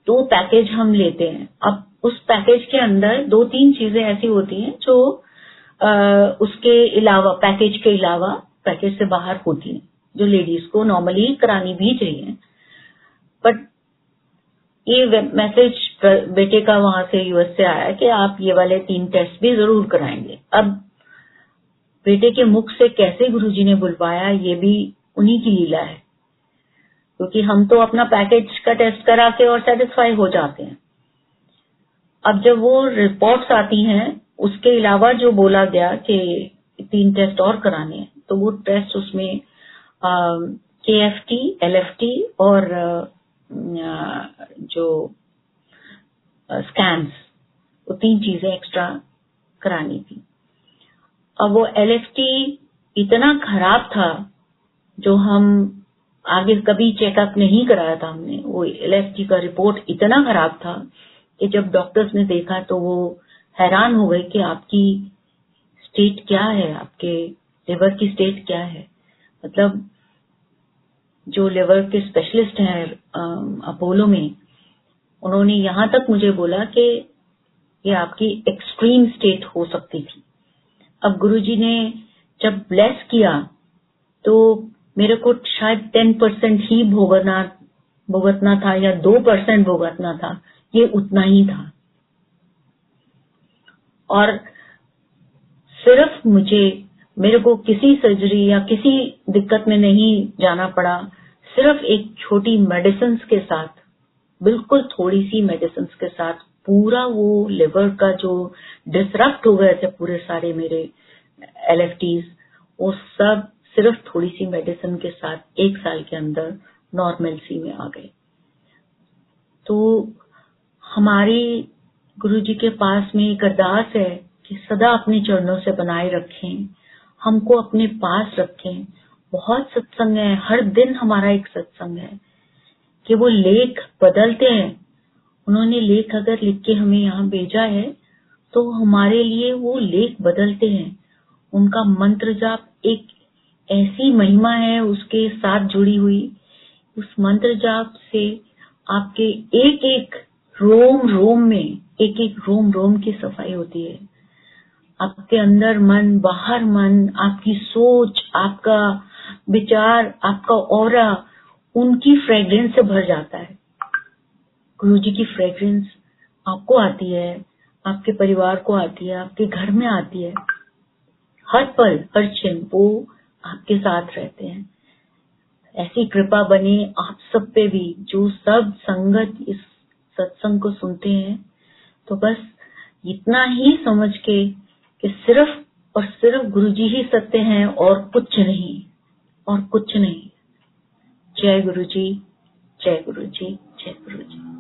तो पैकेज हम लेते हैं। अब उस पैकेज के अंदर दो तीन चीज़ें ऐसी होती हैं जो उसके अलावा पैकेज के अलावा पैकेज से बाहर होती हैं, जो लेडीज़ को नॉर्मली करानी भी चाहिए बट ये मैसेज बेटे का वहाँ से यूएस से आया कि आप ये वाले तीन टेस्ट भी ज़रूर कराएँगे। अब बेटे के मुख से कैसे गुरुजी ने बुलवाया, ये भी उन्हीं की लीला है। क्योंकि हम तो अपना पैकेज का टेस्ट करा के और सेटिस्फाई हो जाते हैं। अब जब वो रिपोर्ट्स आती हैं उसके अलावा जो बोला गया कि तीन टेस्ट और कराने हैं तो वो टेस्ट उसमें के F T L F T और जो स्कैन्स वो तीन चीज़ें एक्स्ट्रा करानी थी। अब वो एल एफ़ टी इतना खराब था, जो हम आगे कभी चेकअप नहीं कराया था हमने, वो एल एफ़ टी का रिपोर्ट इतना खराब था कि जब डॉक्टर्स ने देखा तो वो हैरान हो गए कि आपकी स्टेट क्या है? आपके लिवर की स्टेट क्या है? मतलब जो लिवर के स्पेशलिस्ट हैं अपोलो में, उन्होंने यहाँ तक मुझे बोला कि ये आपकी एक्सट्रीम स्टेट हो सकती थी। अब गुरुजी ने जब ब्लेस किया तो मेरे को शायद टेन परसेंट ही भुगतना भुगतना था या दो परसेंट भुगतना था। ये उतना ही था। और सिर्फ़ मुझे, मेरे को किसी सर्जरी या किसी दिक्कत में नहीं जाना पड़ा, सिर्फ़ एक छोटी मेडिसिन के साथ, बिल्कुल थोड़ी सी मेडिसिन के साथ पूरा वो लिवर का जो डिसरप्ट हो गए थे पूरे सारे मेरे एल वो सब सिर्फ़ थोड़ी सी मेडिसिन के साथ एक साल के अंदर नॉर्मलसी में आ गए। तो हमारी गुरु जी के पास में एक अरदास है कि सदा अपने चरणों से बनाए रखें, हमको अपने पास रखें। बहुत सत्संग है, हर दिन हमारा एक सत्संग है कि वो लेख बदलते हैं। उन्होंने लेख अगर लिख के हमें यहाँ भेजा है तो हमारे लिए वो लेख बदलते हैं। उनका मंत्र जाप एक ऐसी महिमा है, उसके साथ जुड़ी हुई। उस मंत्र जाप से आपके एक एक रोम रोम में एक एक रोम रोम की सफ़ाई होती है। आपके अंदर मन, बाहर मन, आपकी सोच, आपका विचार, आपका और उनकी फ्रेग्रेंस से भर जाता है। गुरु जी की फ्रेग्रेंस आपको आती है, आपके परिवार को आती है, आपके घर में आती है। हर पल, हर क्षण वो आपके साथ रहते हैं। ऐसी कृपा बने आप सब पे भी, जो सब संगत इस सत्संग को सुनते हैं तो बस इतना ही समझ के कि सिर्फ़ और सिर्फ़ गुरु जी ही सत्य हैं और कुछ नहीं, और कुछ नहीं। जय गुरु जी जय गुरु जी जय गुरु जी